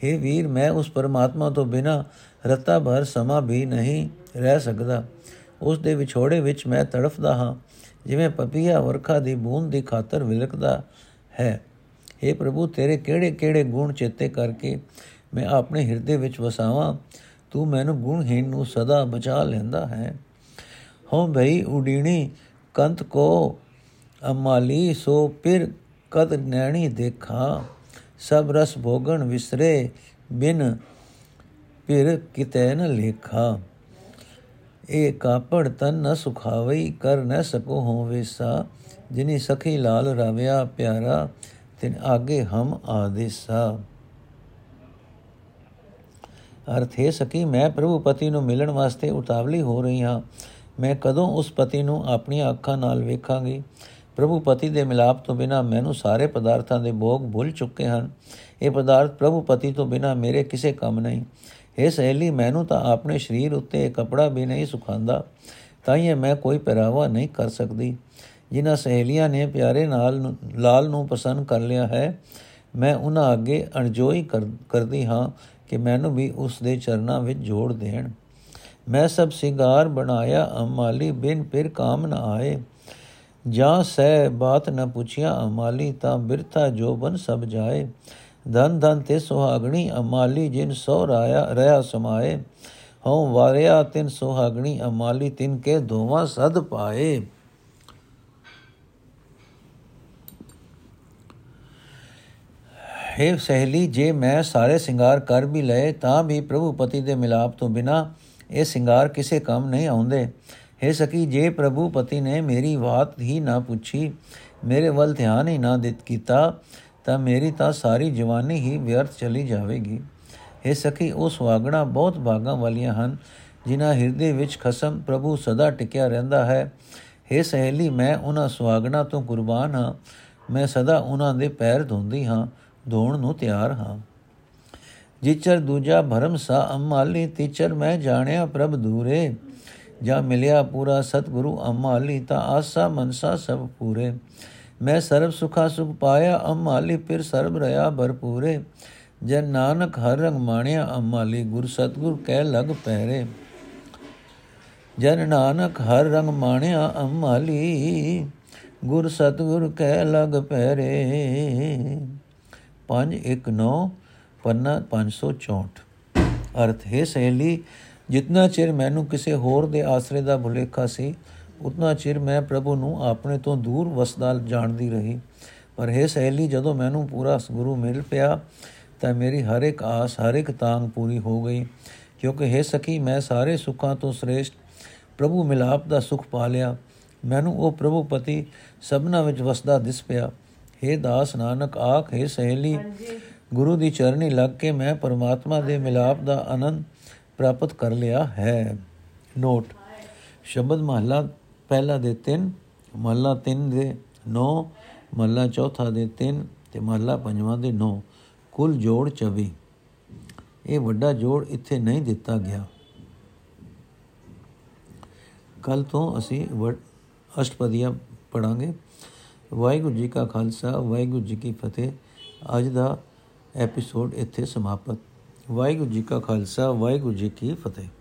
हे ਵੀਰ, ਮੈਂ ਉਸ ਪਰਮਾਤਮਾ ਤੋਂ ਬਿਨਾ ਰਤਾ ਭਰ ਸਮਾਂ ਵੀ ਨਹੀਂ ਰਹਿ ਸਕਦਾ। ਉਸ ਦੇ ਵਿਛੋੜੇ ਵਿੱਚ ਮੈਂ ਤੜਫਦਾ ਹਾਂ, ਜਿਵੇਂ ਪਪੀਆ ਵਰਖਾ ਦੀ ਬੂੰਦ ਦੀ ਖਾਤਰ ਵਿਲਕਦਾ ਹੈ। हे ਪ੍ਰਭੂ, ਤੇਰੇ ਕਿਹੜੇ-ਕਿਹੜੇ ਗੁਣ ਚੇਤੇ ਕਰਕੇ ਮੈਂ ਆਪਣੇ ਹਿਰਦੇ ਵਿੱਚ ਵਸਾਵਾਂ? ਤੂੰ ਮੈਨੂੰ ਗੁਣਹੀਨ ਨੂੰ ਸਦਾ ਬਚਾ ਲੈਂਦਾ ਹੈ। ਹੋ ਭਈ ਉਡੀਣੀ ਕੰਤ ਕੋ ਅਮਾਲੀ, ਸੋ ਪਿਰ ਕਦ ਨੈਣੀ ਦੇਖਾ? ਸਭ ਰਸ ਭੋਗਣ ਵਿਸਰੇ ਬਿਨ ਫਿਰ ਕਿਤੇ ਨ ਲੇਖਾ। ਇਹ ਕਾਪੜ ਤਨ ਨ ਸੁਖਾਵਈ, ਕਰ ਨ ਸਕੋ ਹੋਵੇ ਸਾ ਜਿਨੀ ਸਖੀ ਲਾਲ ਰਵਿਆ, ਪਿਆਰਾ, ਤਿਨ ਆਗੇ ਹਮ ਆਦੇਸਾ। ਅਰਥ ਹੈ ਸਕੀ ਮੈਂ ਪ੍ਰਭੂ ਪਤੀ ਨੂੰ ਮਿਲਣ ਵਾਸਤੇ ਉਤਾਵਲੀ ਹੋ ਰਹੀ ਹਾਂ। ਮੈਂ ਕਦੋਂ ਉਸ ਪਤੀ ਨੂੰ ਆਪਣੀਆਂ ਅੱਖਾਂ ਨਾਲ ਵੇਖਾਂਗੀ? ਪ੍ਰਭੂ ਪਤੀ ਦੇ ਮਿਲਾਪ ਤੋਂ ਬਿਨਾ ਮੈਨੂੰ ਸਾਰੇ ਪਦਾਰਥਾਂ ਦੇ ਭੋਗ ਭੁੱਲ ਚੁੱਕੇ ਹਨ। ਇਹ ਪਦਾਰਥ ਪ੍ਰਭੂ ਪਤੀ ਤੋਂ ਬਿਨਾ ਮੇਰੇ ਕਿਸੇ ਕੰਮ ਨਹੀਂ। ਇਹ ਸਹੇਲੀ, ਮੈਨੂੰ ਤਾਂ ਆਪਣੇ ਸਰੀਰ ਉੱਤੇ ਇੱਕ ਕਪੜਾ ਵੀ ਨਹੀਂ ਸੁਖਾਂਦਾ ਤਾਂ ਇਹ ਮੈਂ ਕੋਈ ਪਹਿਰਾਵਾ ਨਹੀਂ ਕਰ ਸਕਦੀ। ਜਿਨ੍ਹਾਂ ਸਹੇਲੀਆਂ ਨੇ ਪਿਆਰੇ ਨਾਲ ਲਾਲ ਨੂੰ ਪਸੰਦ ਕਰ ਲਿਆ ਹੈ, ਮੈਂ ਉਹਨਾਂ ਅੱਗੇ ਅਣਜੋਈ ਕਰਦੀ ਹਾਂ ਕਿ ਮੈਨੂੰ ਵੀ ਉਸ ਦੇ ਚਰਨਾਂ ਵਿੱਚ ਜੋੜ ਦੇਣ। ਮੈਂ ਸਭ ਸਿੰਗਾਰ ਬਣਾਇਆ ਅਮਾਲੀ ਬਿਨ ਫਿਰ ਕਾਮ ਨ ਆਏ। ਜਾਂ ਸਹਿ ਬਾਤ ਨ ਪੁੱਛਿਆ ਅਮਾਲੀ ਤਾਂ ਬਿਰਥਾ ਜੋਬਨ ਸਭ ਜਾਏ। ਧਨ ਧਨ ਤੇ ਸੁਹਾਗਣੀ ਅਮਾਲੀ ਜਿਨ ਸੋ ਰਾਇਆ ਰਹਾ ਸਮਾਏ ਹਉ ਵਾਰਿਆ ਤਿਨ ਸੁਹਾਗਣੀ ਅਮਾਲੀ ਤਿਨ ਕੇ ਦੋਵਾਂ ਸਦ ਪਾਏ ਹੈ ਸਹਲੀ ਜੇ ਮੈਂ ਸਾਰੇ ਸ਼ਿੰਗਾਰ ਕਰ ਵੀ ਲਏ ਤਾਂ ਵੀ ਪ੍ਰਭੂ ਪਤੀ ਦੇ ਮਿਲਾਪ ਤੋਂ ਬਿਨਾ ਇਹ ਸ਼ਿੰਗਾਰ ਕਿਸੇ ਕੰਮ ਨਹੀਂ ਆਉਂਦੇ ਹੈ ਸਕੀ ਜੇ ਪ੍ਰਭੂ ਪਤੀ ਨੇ ਮੇਰੀ ਬਾਤ ਹੀ ਨਾ ਪੁੱਛੀ ਮੇਰੇ ਵੱਲ ਧਿਆਨ ਹੀ ਨਾ ਦਿੱਤ ਕੀਤਾ ਤਾਂ ਮੇਰੀ ਤਾਂ ਸਾਰੀ ਜਵਾਨੀ ਹੀ ਵਿਅਰਥ ਚਲੀ ਜਾਵੇਗੀ। ਇਹ ਸਕੀ ਉਹ ਸੁਆਗਣਾ ਬਹੁਤ ਭਾਗਾਂ ਵਾਲੀਆਂ ਹਨ, ਜਿਨ੍ਹਾਂ ਹਿਰਦੇ ਵਿੱਚ ਖਸਮ ਪ੍ਰਭੂ ਸਦਾ ਟਿਕਿਆ ਰਹਿੰਦਾ ਹੈ। हे ਸਹੇਲੀ, ਮੈਂ ਉਹਨਾਂ ਸੁਆਗਣਾ ਤੋਂ ਕੁਰਬਾਨ ਹਾਂ। ਮੈਂ ਸਦਾ ਉਹਨਾਂ ਦੇ ਪੈਰ ਧੋਂਦੀ ਹਾਂ, ਧੋਣ ਨੂੰ ਤਿਆਰ ਹਾਂ। ਜਿਚਰ ਦੂਜਾ ਭਰਮ ਸਾ ਅਮਾਲੀ, ਤਿਚਰ ਮੈਂ ਜਾਣਿਆ ਪ੍ਰਭ ਦੂਰੇ। ਜਾਂ ਮਿਲਿਆ ਪੂਰਾ ਸਤਿਗੁਰੂ ਅਮਾਲੀ, ਤਾਂ ਆਸਾ ਮਨਸਾ ਸਭ ਪੂਰੇ। ਮੈਂ ਸਰਬ ਸੁਖਾ ਸੁਖ ਪਾਇਆ, ਅਮਾਲੀ ਫਿਰ ਸਰਬ ਰਹਾ ਭਰਪੂਰੇ। ਜਨ ਨਾਨਕ ਹਰ ਰੰਗ ਮਾਣਿਆ, ਅਮਾਲੀ ਗੁਰ ਸਤਗੁਰ ਕਹਿ ਲਗ ਪਹਿਰੇ। ਜਨ ਨਾਨਕ ਹਰ ਰੰਗ ਮਾਣਿਆ, ਅਮਾਲੀ ਗੁਰ ਸਤਗੁਰ ਕਹਿ ਲਗ ਪਹਿਰੇ। 519 ਪੰਨਾ 564 ਅਰਥ ਹੈ ਸਹੇਲੀ ਜਿੰਨਾ ਚਿਰ ਮੈਨੂੰ ਕਿਸੇ ਹੋਰ ਦੇ ਆਸਰੇ ਦਾ ਭੁਲੇਖਾ ਸੀ ਉਤਨਾ ਚਿਰ ਮੈਂ ਪ੍ਰਭੂ ਨੂੰ ਆਪਣੇ ਤੋਂ ਦੂਰ ਵਸਦਾ ਜਾਣਦੀ ਰਹੀ। ਪਰ ਹੈ ਸਹੇਲੀ ਜਦੋਂ ਮੈਨੂੰ ਪੂਰਾ ਗੁਰੂ ਮਿਲ ਪਿਆ ਤਾਂ ਮੇਰੀ ਹਰ ਇੱਕ ਆਸ ਹਰ ਇੱਕ ਤਾਂਗ ਪੂਰੀ ਹੋ ਗਈ। ਕਿਉਂਕਿ ਹੈ ਸਕੀ ਮੈਂ ਸਾਰੇ ਸੁੱਖਾਂ ਤੋਂ ਸ੍ਰੇਸ਼ਟ ਪ੍ਰਭੂ ਮਿਲਾਪ ਦਾ ਸੁਖ ਪਾ ਲਿਆ। ਮੈਨੂੰ ਉਹ ਪ੍ਰਭੂ ਪਤੀ ਸਭਨਾ ਵਿੱਚ ਵਸਦਾ ਦਿਸ ਪਿਆ। हे ਦਾਸ ਨਾਨਕ ਆਖ ਹੈ ਸਹੇਲੀ ਗੁਰੂ ਦੀ ਚਰਨੀ ਲੱਗ ਕੇ ਮੈਂ ਪਰਮਾਤਮਾ ਦੇ ਮਿਲਾਪ ਦਾ ਆਨੰਦ ਪ੍ਰਾਪਤ ਕਰ ਲਿਆ ਹੈ। ਨੋਟ। ਸ਼ਬਦ ਮਹਲਾ ਪਹਿਲਾ ਦੇ 3 ਮਹਲਾ 3 ਦੇ 9 ਮਹਲਾ ਚੌਥਾ ਦੇ 3 ਤੇ ਮਹਲਾ ਪੰਜਵਾਂ ਦੇ 9 ਕੁੱਲ ਜੋੜ 24 ਇਹ ਵੱਡਾ ਜੋੜ ਇੱਥੇ ਨਹੀਂ ਦਿੱਤਾ ਗਿਆ। ਕੱਲ ਤੋਂ ਅਸੀਂ ਅਸ਼ਟਪਦੀਆਂ ਪੜਾਂਗੇ ਵਾਹਿਗੁਰੂ ਜੀ ਕਾ ਖਾਲਸਾ, ਵਾਹਿਗੁਰੂ ਜੀ ਕੀ ਫਤਿਹ। ਅੱਜ ਦਾ ਐਪੀਸੋਡ ਇੱਥੇ ਸਮਾਪਤ। ਵਾਹਿਗੁਰੂ ਜੀ ਕਾ ਖਾਲਸਾ, ਵਾਹਿਗੁਰੂ ਜੀ ਕੀ ਫਤਿਹ।